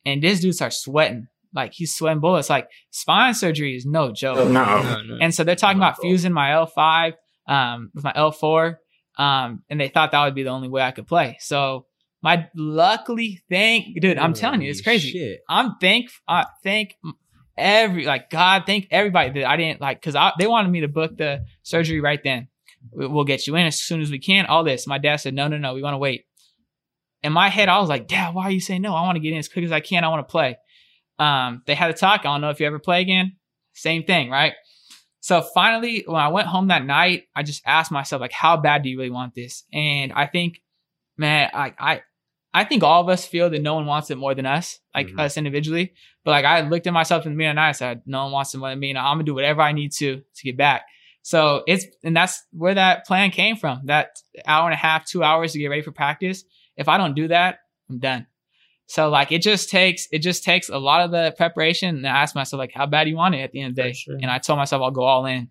And this dude starts sweating, like he's sweating bullets. Like spine surgery is no joke. No. No, no. And so they're talking about fusing my L5 um, with my L4. Um, and they thought that would be the only way I could play. So my luckily thank dude, I'm telling you, it's crazy. shit. I'm thank uh, thank every like God, thank everybody that I didn't like because they wanted me to book the surgery right then. We- We'll get you in as soon as we can. All this. My dad said, no, no, no, we want to wait. In my head, I was like, Dad, why are you saying no? I want to get in as quick as I can. I want to play. Um, they had a talk. I don't know if you ever play again. Same thing, right? So finally, when I went home that night, I just asked myself, like, how bad do you really want this? And I think, man, I, I, I think all of us feel that no one wants it more than us, like Mhm. us individually. But like, I looked at myself in the mirror and I said, no one wants it more than me. And I'm gonna do whatever I need to to get back. So it's, and that's where that plan came from. That hour and a half, two hours to get ready for practice. If I don't do that, I'm done. So like, it just takes, it just takes a lot of the preparation. And I asked myself, like, how bad do you want it at the end of the day? sure. And I told myself I'll go all in.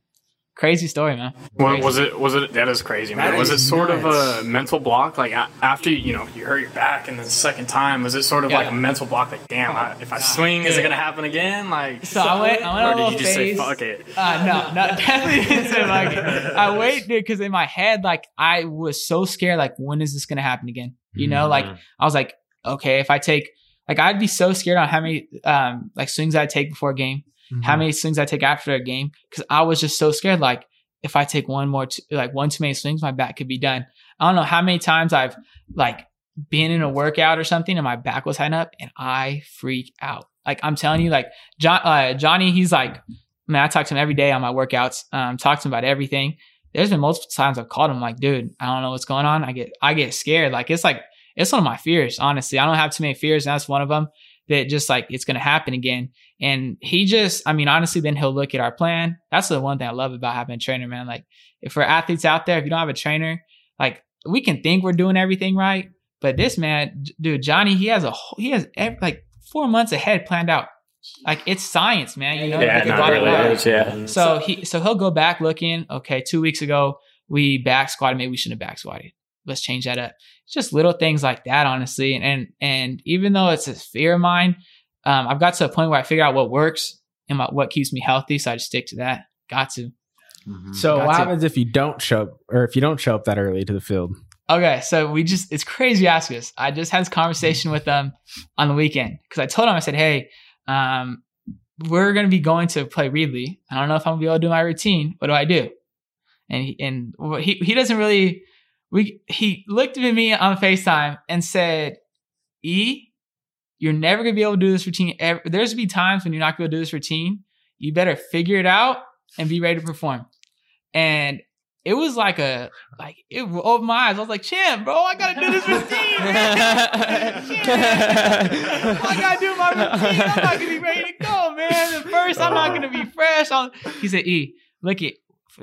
Crazy story, man. What, Crazy. was it? Was it? That is crazy, man. That was it sort of a mental block? Like after you know you hurt your back, and the second time, was it sort of Yeah. like a mental block? Like, damn, I, if I swing, is it gonna happen again? Like, So I went, I went or on a did you just phase. say fuck it? Uh, no, no, definitely didn't say fuck it. I waited because in my head, like, I was so scared, like, when is this gonna happen again? You know, like, I was like, okay, if I take, like, I'd be so scared on how many, um, like, swings I'd take before a game, how many swings I take after a game, because I was just so scared, like, if I take one more, t- like, one too many swings, my back could be done. I don't know how many times I've, like, been in a workout or something and my back was tightened up and I freak out. Like, I'm telling you, like, John, uh, Johnny, he's like, man, I talk to him every day on my workouts. Um, talk to him about everything. There's been multiple times I've called him like, dude, I don't know what's going on. I get, I get scared. Like it's like, it's one of my fears, honestly. I don't have too many fears, and that's one of them. That just like it's going to happen again. And he just, I mean, honestly, then he'll look at our plan. That's the one thing I love about having a trainer, man. Like, if for athletes out there, if you don't have a trainer, like we can think we're doing everything right, but this man, dude, Johnny, he has a he has every, like four months ahead planned out. Like it's science, man. You know, Yeah, like a no, body it really is, yeah. So he so he'll go back looking. Okay, two weeks ago we back squatted. Maybe we shouldn't have back squatted. Let's change that up. It's just little things like that, honestly. And and, and even though it's a fear of mine, um, I've got to a point where I figure out what works and what, what keeps me healthy. So I just stick to that. Got to. So Got what to. happens if you don't show up, or if you don't show up that early to the field? Okay, so we just it's crazy you ask us. I just had this conversation with them on the weekend because I told them I said, Hey, um, we're gonna be going to play Reedley. I don't know if I'm gonna be able to do my routine. What do I do? And he and he he doesn't really we he looked at me on FaceTime and said, E, you're never gonna be able to do this routine. Ever. There's gonna be times when you're not gonna do this routine. You better figure it out and be ready to perform. And it was like a like it opened my eyes. I was like, "Champ, bro, I gotta do this routine. I gotta do my routine. I'm not gonna be ready to go, man. At first, I'm not gonna be uh. fresh." I'll, he said, "E, look it.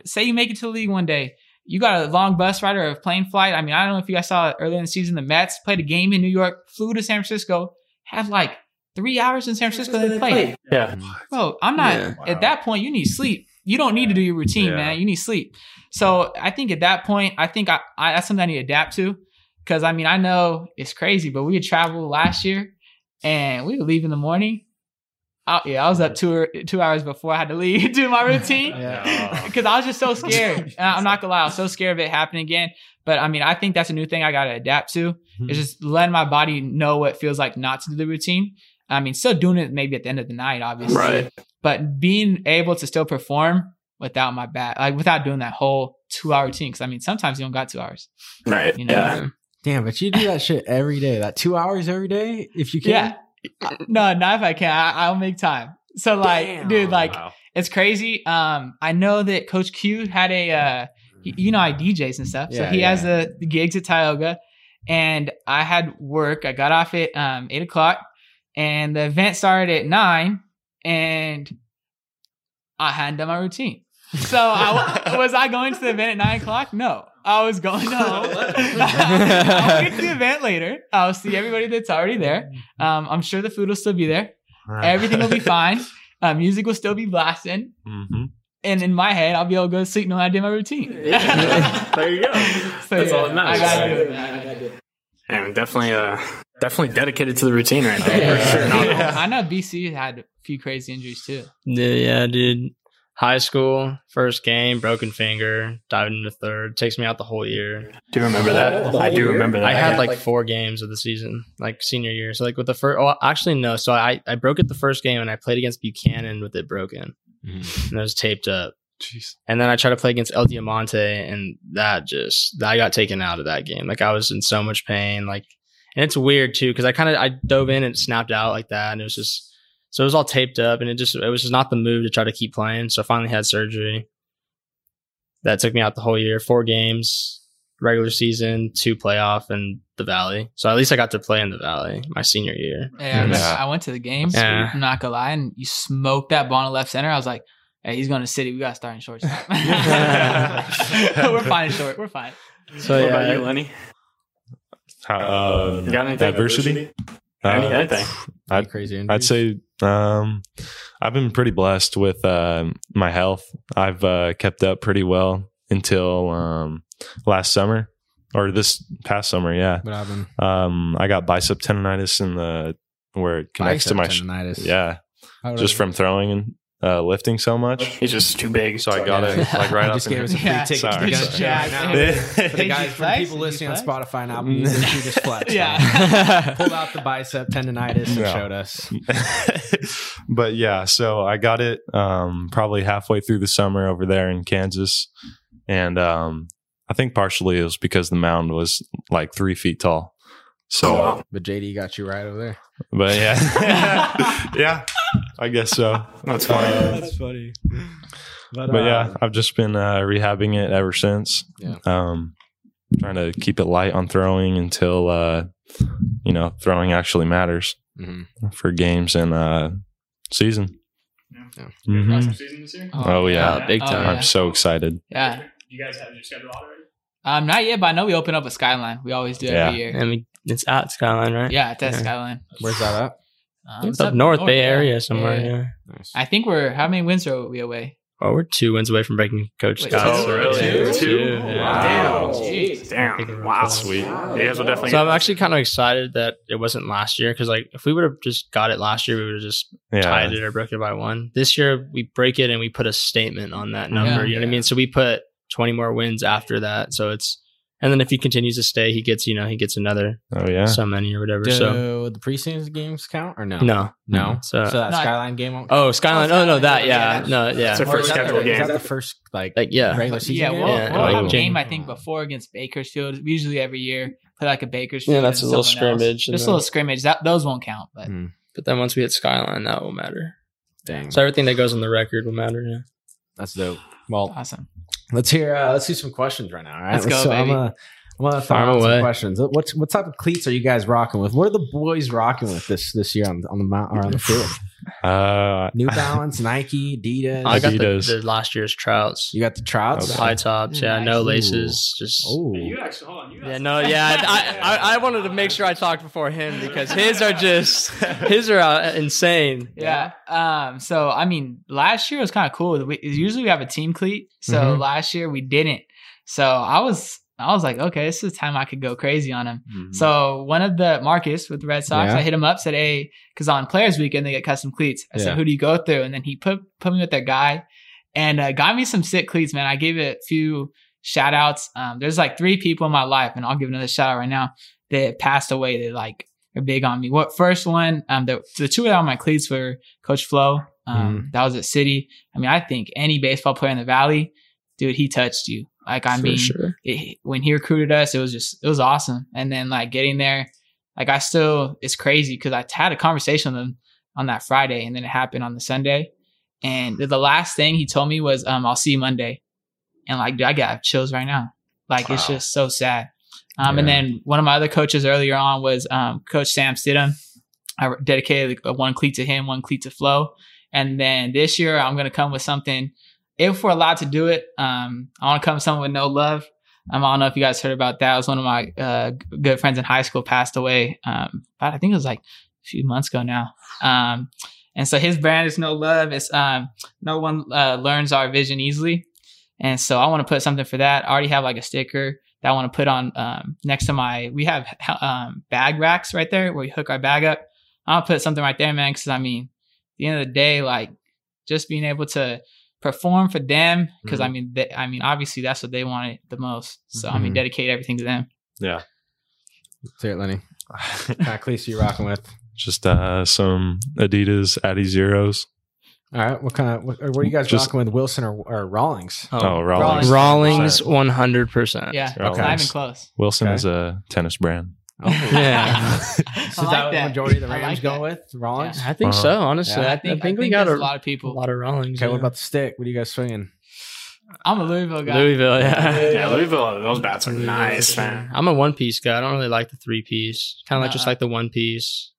Say you make it to the league one day. You got a long bus ride or a plane flight. I mean, I don't know if you guys saw it earlier in the season. The Mets played a game in New York, flew to San Francisco, had like three hours in San Francisco. They played. Yeah. Bro, I'm not Yeah. at that point. You need sleep. You don't need to do your routine, Yeah. man. You need sleep. So I think at that point, I think I, I that's something I need to adapt to. Cause I mean, I know it's crazy, but we had traveled last year and we would leave in the morning. I, yeah, I was up two two hours before I had to leave do my routine Yeah. because I was just so scared. And I'm not gonna lie, I was so scared of it happening again. But I mean, I think that's a new thing I got to adapt to. Hmm. Is just letting my body know what it feels like not to do the routine. I mean, still doing it maybe at the end of the night, obviously Right. but being able to still perform without my back, like without doing that whole two hour routine. Cause I mean, sometimes you don't got two hours, Right. you know? Yeah. Damn, but you do that shit every day. That two hours every day, if you can. Yeah. No, not if I can. I, I'll make time. So like, Damn. dude, like Wow. it's crazy. Um, I know that Coach Q had a, uh, y- you know, I DJs and stuff. So Yeah, he has yeah. the, the gigs at Tioga, and I had work. I got off at um eight o'clock, and the event started at nine, and I hadn't done my routine. So I w- was I going to the event at nine o'clock? No, I was going no. I'll get to the event later. I'll see everybody that's already there. Um, I'm sure the food will still be there. Everything will be fine. Uh, music will still be blasting. hmm And in my head, I'll be able to go to sleep knowing I did my routine. there you go. So, That's yeah, all that matters. I gotta do it. man. I gotta do it. And definitely, uh, definitely dedicated to the routine right there. For sure. No, no. I know BC had a few crazy injuries too. Yeah, yeah, dude. High school, first game, broken finger, dived into third. Takes me out the whole year. Do you remember that? I do remember that. I had like four games of the season, like senior year. So like with the first, oh, actually no. So I I broke it the first game and I played against Buchanan with it broken, Mhm. and it was taped up. Jeez. And then I tried to play against El Diamante, and that just I got taken out of that game. Like I was in so much pain. Like, and it's weird too because I kind of I dove in and snapped out like that, and it was just so it was all taped up, and it just it was just not the move to try to keep playing. So I finally had surgery. That took me out the whole year. Four games, regular season, two playoff, and the Valley. So at least I got to play in the Valley my senior year. Yeah, I, Yeah. I went to the game. Yeah. I'm not gonna lie, and you smoked that ball in left center. I was like, "Hey, he's going to City. We got to start in shortstop. We're fine short. We're fine." So What yeah, about you, Lenny? Uh, You got anything? diversity? Uh, Any- anything? I'd, crazy. I'd say um, I've been pretty blessed with uh, my health. I've uh, kept up pretty well until um, last summer or this past summer. Yeah, What happened? um, I got bicep tendonitis in the where it connects to my sh- yeah, just from throwing and uh, lifting so much. He's just too big. So I got Yeah. it like right He up just in gave us a free Yeah. ticket Sorry, to sorry. the right now. Yeah. For the Did you guys, for the flex? people Did you listening on flex? Spotify and Apple Music, he just flexed. Yeah. Pulled out the bicep tendonitis and No. showed us. but yeah, so I got it um, probably halfway through the summer over there in Kansas, and um, I think partially it was because the mound was like three feet tall. So. But JD got you right over there. but yeah, yeah, I guess so. That's funny. That's funny. But yeah, I've just been uh, rehabbing it ever since. Yeah. Um, trying to keep it light on throwing until uh, you know throwing actually matters. Mhm. for games and uh, season. Yeah. Mhm. Watch the season this year? Oh, yeah. big Oh, time. yeah. I'm so excited. Yeah. You guys have your schedule out already? Um, not yet, but I know we open up a Skyline. We always do Yeah. every year. I mean, it's at Skyline, right? Yeah, it's at Yeah. Skyline. Where's that at? Um, It's up north, Bay yeah. Area somewhere. Yeah. Yeah. Nice. I think we're how many wins are we away? Oh, we're two wins away from breaking Coach Wait, Scott's. Oh, really? Yeah, Two? yeah. Wow. Jeez. Damn. Wow. Sweet. You guys will definitely So I'm actually kind of excited that it wasn't last year because, like, if we would have just got it last year, we would have just Yeah. tied it or broke it by one. This year, we break it and we put a statement on that number. Yeah. you know what I mean? So we put 20 more wins after that. So it's and then if he continues to stay, he gets you know he gets another Oh yeah. so many or whatever. Do so the preseason games count or no? no, No. So, So that No, Skyline game won't oh Skyline. Oh no, that yeah, Yeah. no yeah. It's a Or first is that scheduled game. Is that the first like, Like yeah, regular season Yeah, game? we'll, Yeah. we'll have a Oh. game I think before against Bakersfield. Usually every year, play like a Bakersfield. Yeah, that's a little scrimmage Just a little scrimmage. That those won't count, but Mm. but then once we hit Skyline, that will matter. Dang. So everything that goes on the record will matter. Yeah. That's dope. Well, awesome. Let's hear uh, let's do some questions right now. All right. Let's go, so I'm baby. I'm gonna Fire throw some questions. What what type of cleats are you guys rocking with? What are the boys rocking with this this year on on the mount or on the field? Uh, New Balance, Nike, Adidas. I got the, Adidas. the last year's trouts. you got the Trouts. The high tops, yeah, Nice. no laces, just. Oh, You actually hold on. You Yeah, no, yeah. I, I, I wanted to make sure I talked before him because his are just his are uh, insane. Yeah. Um. So I mean, last year was kind of cool. We, usually we have a team cleat. So Mhm. last year we didn't. So I was I was like, okay, this is the time I could go crazy on him. So one of the Marcus with the Red Sox, Yeah. I hit him up, said, "Hey, because on Players Weekend they get custom cleats." I Yeah. said, "Who do you go through?" And then he put put me with that guy, and uh, got me some sick cleats. Man, I gave it a few shout outs. Um, there's like three people in my life, and I'll give another shout out right now that passed away. That like are big on me. What first one? Um, the the two that on my cleats were Coach Flo. Um, that was at City. I mean, I think any baseball player in the Valley, dude, he touched you. Like I For mean, sure. it, when he recruited us, it was just it was awesome. And then like getting there, like I still it's crazy because I had a conversation with him on that Friday, and then it happened on the Sunday. And the- last thing he told me was, um, "I'll see you Monday," and like dude, I got chills right now. Like it's just so sad. Um, And then one of my other coaches earlier on was um, Coach Sam Stidham. I dedicated one cleat to him, one cleat to Flo. And then this year, I'm gonna come with something. If we're allowed to do it, um, I want to come something with no love. Um, I don't know if you guys heard about that. It was one of my uh, good friends in high school passed away. Um, about, I think it was like a few months ago now. Um, and so his brand is no love. It's um, no one uh, learns our vision easily. And so I want to put something for that. I already have like a sticker that I want to put on um, next to my. We have um, bag racks right there where we hook our bag up. I'll put something right there, man. Because I mean, at the end of the day, like just being able to perform for them. Because I mean, they, I mean, obviously that's what they wanted the most. So I mean, Mhm. dedicate everything to them. yeah. say it, Lenny. What kind of cleats are you rocking with? Just uh, some Adidas Adizeros. All right, what kind of what, what are you guys Just- rocking with, Wilson or, or Rawlings? Oh, Rawlings. Rawlings, one hundred percent. Yeah, Okay. it's not even close. Wilson Okay. is a tennis brand. Oh, Yeah. Is I that what the that. majority of the I Rams like go with? Rawlings? I think Uh-huh. so. Honestly, Yeah. I, I think, think we got a, a lot of people. a lot of Rawlings. Okay, yeah. what about the stick? What are you guys swinging? I'm a Louisville guy. Louisville? Yeah. Yeah, Louisville. Those bats are nice, man. I'm a one piece guy. I don't really like the three piece. Kind of like just Nuh-uh. like the one piece.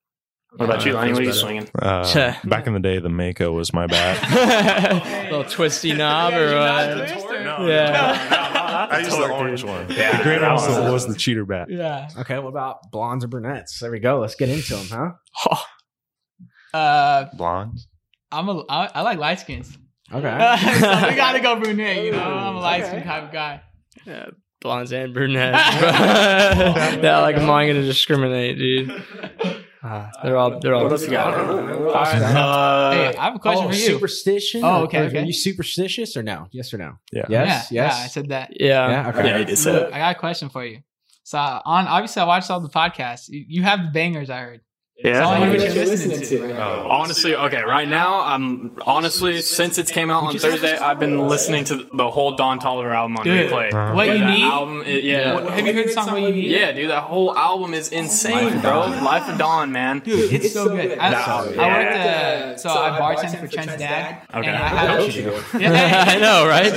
What about you, Uh, Lenny? What are you swinging? Uh, back in the day, the Mako was my bat. little twisty knob or what? Yeah. I used the orange one. Yeah, the green that one was the, was the cheater bat. Yeah. Okay, what about blondes or brunettes? There we go. Let's get into them, huh? Uh, Blondes. I'm a. I, I like light skins. Okay. so we gotta go brunette. You know, I'm a light skin type of guy. Yeah, blondes and brunettes. yeah, like am I gonna discriminate, dude? Uh, they're all they're all. What else you got? Uh, hey, I have a question oh, for you. Superstition? Oh, okay, Are, okay. Are you superstitious or no? Yes or no? Yeah. Yes. yeah, yes. yeah, I said that. Yeah. yeah. Okay. Yeah, he did say Look. I got a question for you. So on obviously I watched all the podcasts. You, you have the bangers. I heard. Yeah. So I Oh, hear what yeah. you're listening to. Honestly, okay, right now, I'm honestly since it came out on Thursday, I've been listening to the whole Don Toliver album on Dude, replay. What you need? album, it- yeah. What- have you heard the song "What You Need"? Yeah, dude, that whole album is insane, bro. Life of Don, man. Dude, it's so good. I, That- I worked. yeah. Uh, so I bartended for Trent's dad. Okay. And I had a, yeah, I know, right?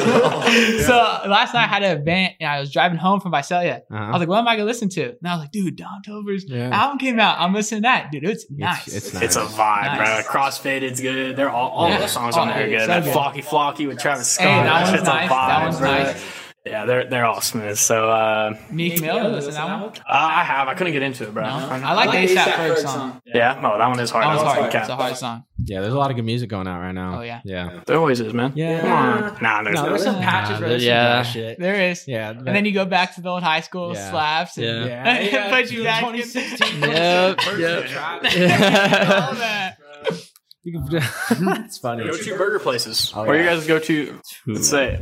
so last night I had an event and I was driving home from Visalia. I Uh-huh. was like, what am I gonna listen to? And I was like, dude, Don Tover's Yeah. album came out. I'm listening to that. Dude. It's nice. it's It's a vibe, Nice. bro. Crossfaded's good. They're all all Yeah. the songs on Oh, there are dude, good. so that good. Flocky Flocky with Travis Scott. Hey, that one's shit's a nice. That one's bro. nice. Yeah, they're they're all smooth. So uh, Meek Mill. Listen to that one. uh, I have. I couldn't get into it, bro. No? I like the ASAP Ferg song. Yeah, no, that one is hard. That one's That one's hard. cap. It's a hard song. Yeah, there's a lot of good music going out right now. Oh, yeah. yeah, There always is, man. yeah. Come on. Nah, there's No, no. there's some patches Nah, where there's yeah. shit. There is. Yeah, And then you go back to the old high school Yeah. slaps. And, Yeah. yeah, put you back in. 2016. Yep, yep. All that. You can, it's funny. Go to burger places. Oh, Where you guys go to? Let's say, it.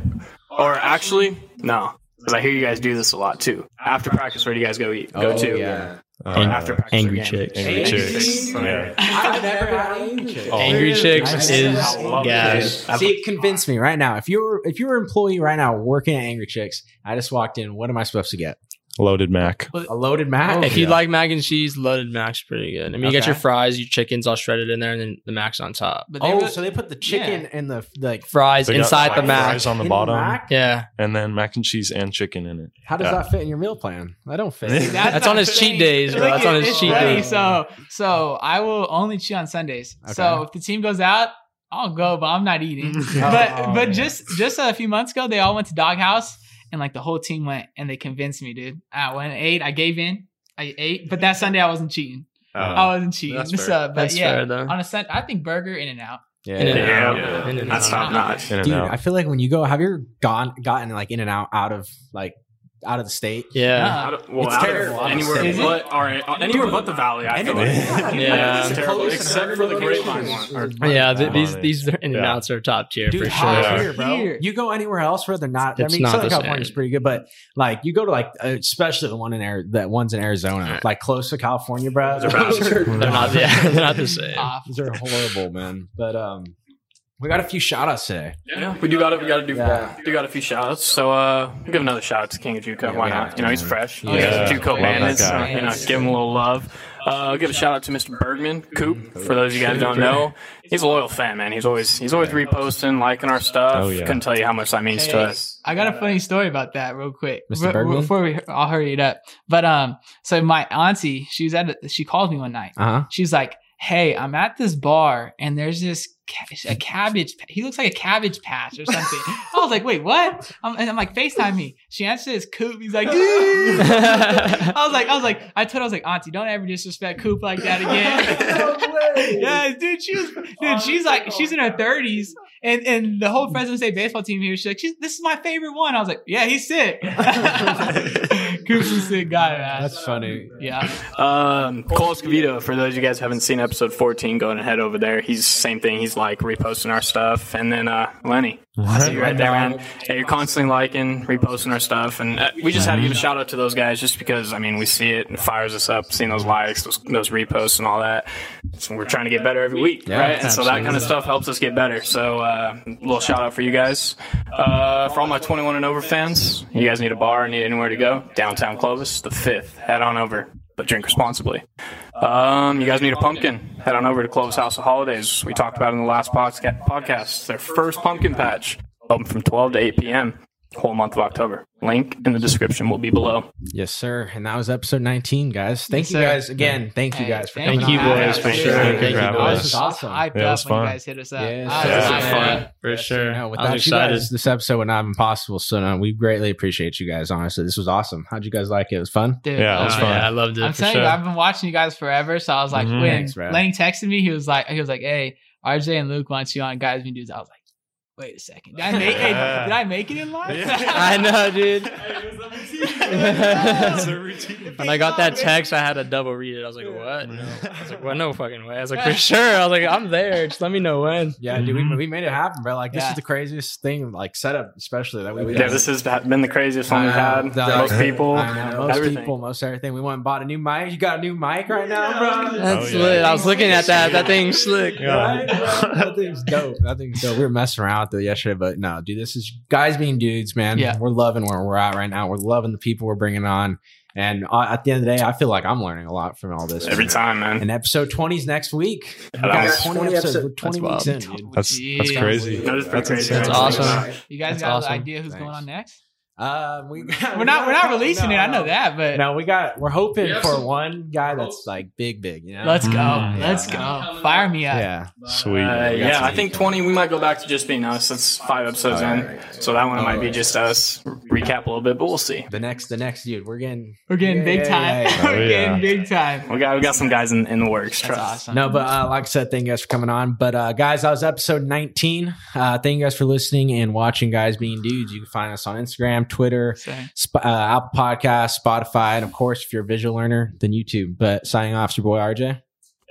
or actually, no, because I hear you guys do this a lot too. After practice, where do you guys go eat? Go Oh, to yeah. Or Uh, after practice. Angry or game? Chicks. Angry Chicks. Yeah. Yeah. I've never had angry chicks. Oh, Angry Chicks I've is never- I love gas. it. See, convince me right now. If you're if you're an employee right now working at Angry Chicks, I just walked in. What am I supposed to get? Loaded Mac. A loaded mac. If you Yeah. like mac and cheese, loaded mac's pretty good. I mean, you get your fries, your chickens all shredded in there, and then the mac's on top. But they oh, were- so they put the chicken and the like Fries They got, inside like, the mac. Fries on the in bottom, mac? Yeah, and then mac and cheese and chicken in it. How does Yeah. that fit in your meal plan? I don't fit. That's on not his cheat days, bro. That's on his cheat funny. days. So, so I will only cheat on Sundays. So Okay. if the team goes out, I'll go, but I'm not eating. but Oh, but man. just just a few months ago, they all went to Doghouse, and like the whole team went, and they convinced me, dude. I went and ate. I gave in. I ate, but that Sunday I wasn't cheating. Uh-huh. I wasn't cheating. that's fair. So, but That's yeah, fair, though. on a Sunday, I think burger in and out. Yeah. In and out. Yeah. In and that's out. top notch. Dude. I feel like when you go, have you ever gone gotten like in and out out of like out of the state? Yeah. Out of- well, It's out of terrible. Anywhere Is but, or, uh, anywhere but the valley, I feel like. Yeah. It's terrible, except for the grapevine one. Or- Yeah, th- Come these on, these in and outs are top tier Dude, for sure. Yeah. here, bro. You go anywhere else where they're not. It's I mean, not Southern the California's same. pretty good, but like you go to like, uh, especially the one in Air, that one's in Arizona, like close to California, bro. Those are bad. Those are- They're not, yeah, they're not the same. Off. Those are horrible, man. But um, we got a few shout outs today. Yeah, we do got to we got to do Yeah. do got a few shout outs. So uh, we'll give another shout out to King of JUCO. Yeah, Why not? You know, he's fresh. Yeah. Yeah. JUCO Love that bandits. So, you know, give him a little love. Uh, I'll give a shout out to Mr. Bergman Coop. For those of you guys who don't know, he's a loyal fan, man. He's always he's always reposting, liking our stuff. Oh, yeah. Couldn't tell you how much that means to us. I got a funny story about that real quick. Mr. Be- Bergman? Before we, I'll hurry it up. But um, so my auntie, she was at, a, she called me one night. Uh huh. She's like, "Hey, I'm at this bar and there's this ca- a cabbage. pa- He looks like a cabbage patch or something." I was like, "Wait, what?" I'm, and I'm like, "Facetime me." She answers his Coop. He's like, I was like, I was like, I told her, I was like, Auntie, don't ever disrespect Coop like that again. yeah, dude, she was, dude, she's like, she's in her thirties, and and the whole Fresno State baseball team here, she's like, she's, this is my favorite one. I was like, yeah, he's sick. Coop's a sick guy, man. That's funny. yeah. Um, Cole Escovedo, for those of you guys who haven't seen episode 14, go and head over there. He's same thing. He's like reposting our stuff. And then uh, Lenny, I see you right there, man. Yeah, you're constantly liking, reposting our stuff. And uh, we just had to give a shout out to those guys just because, I mean, we see it and it fires us up, seeing those likes, those, those reposts, and all that. So we're trying to get better every week, Yeah, right? And so that kind of stuff helps us get better. So uh, a little shout out for you guys. Uh, for all my 21 and over fans, you guys need a bar, need anywhere to go, downtown Clovis, the fifth. Head on over, but drink responsibly. Um, you guys need a pumpkin. Head on over to Clovis House of Holidays. We talked about in the last podca- podcast. Their first pumpkin patch, open from 12 to 8 p.m. Whole month of October. Link in the description will be below. Yes, sir. And that was episode 19, guys. Thank Yes, you sir. guys again. Thank you guys for thank coming you, on. boys, for Yeah, sure. Thank Thank you. you, This boys. was awesome. Hyped Yeah, it up was when you guys hit us up. Yes, I was Yeah. excited. Yeah, for Yes, sure. No, I without was you excited. guys, this episode would not have been possible. So no, we greatly appreciate you guys. Honestly, this was awesome. How'd you guys like it? It was fun. Dude, Yeah, it was fun. yeah, I loved it. I'm telling sure. you, I've been watching you guys forever. So I was like, Mhm. when Thanks, bro. Lenny texted me, he was like, he was like, "Hey, RJ and Luke wants you on Guys Being Dudes." I was like, "Wait a second, did I make? hey, did I make it in life?" I know, dude. when I got that text, I had to double read it. I was like, "What?" No. I was like, "Well, no fucking way." I was like, "For sure." I was like, "I'm there. Just let me know when." Yeah, dude, we, we made it happen, bro. Like this Yeah. is the craziest thing, like setup, especially that we. Yeah, this has been the craziest one we've had. I know. Most people, know, most everything. people, most everything. We went and bought a new mic. You got a new mic right now, bro. That's Oh, yeah. lit. I was looking at that. That thing's slick. Right, that thing's dope. That thing's dope. We were messing around with it yesterday, but no, dude, this is guys being dudes, man. Yeah. we're loving where we're at right now. We're loving the people we're bringing on, and uh, at the end of the day, I feel like I'm learning a lot from all this. Every time, man. And episode 20 is next week. We that got was- 20 20 episodes. episodes. We're 20 That's weeks wild. in, dude. That's that's crazy. That is pretty That's crazy. That's awesome. You guys That's got awesome. an idea who's Thanks. going on next? Uh, we got, We're not we're not releasing no, it. I know no. that, but No, we got. We're hoping We have for one guy that's like big, big. You know. let's go. Mm, let's go. Fire me up. yeah. Sweet. Uh, yeah, I think 20, we might go back to just being us. That's five episodes in. So that one might be just us. Recap a little bit, but we'll see. The next, the next dude. We're getting. We're getting Yeah, big time. yeah, yeah. We're Oh, getting big time. We got we got some guys in, in the works. That's Trust. awesome. No, but uh, like I said, thank you guys for coming on. But uh, guys, that was episode 19. Uh, thank you guys for listening and watching. Guys, being dudes, you can find us on Instagram, Twitter, Same. Sp- uh, Apple Podcast, Spotify, and of course, if you're a visual learner, then YouTube. But signing off, it's your boy RJ.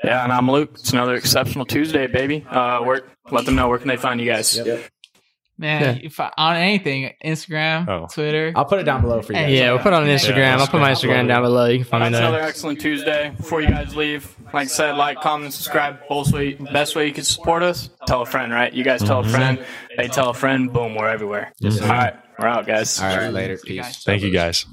Yeah, and I'm Luke. It's another exceptional Tuesday, baby. Uh, where let them know where can they find you guys. Man, if I, on anything, Instagram, Oh. Twitter. I'll put it down below for you. guys. Yeah, we'll put it on Instagram. Yeah, I'll put my Instagram down below. You can find me That's another excellent Tuesday. Before you guys leave, like I said, like, comment, subscribe. Both way, best way you can support us. Tell a friend, right? You guys tell a friend. They tell a friend. Boom, we're everywhere. All right, we're out, guys. All right, later. See you Peace. Thank you guys.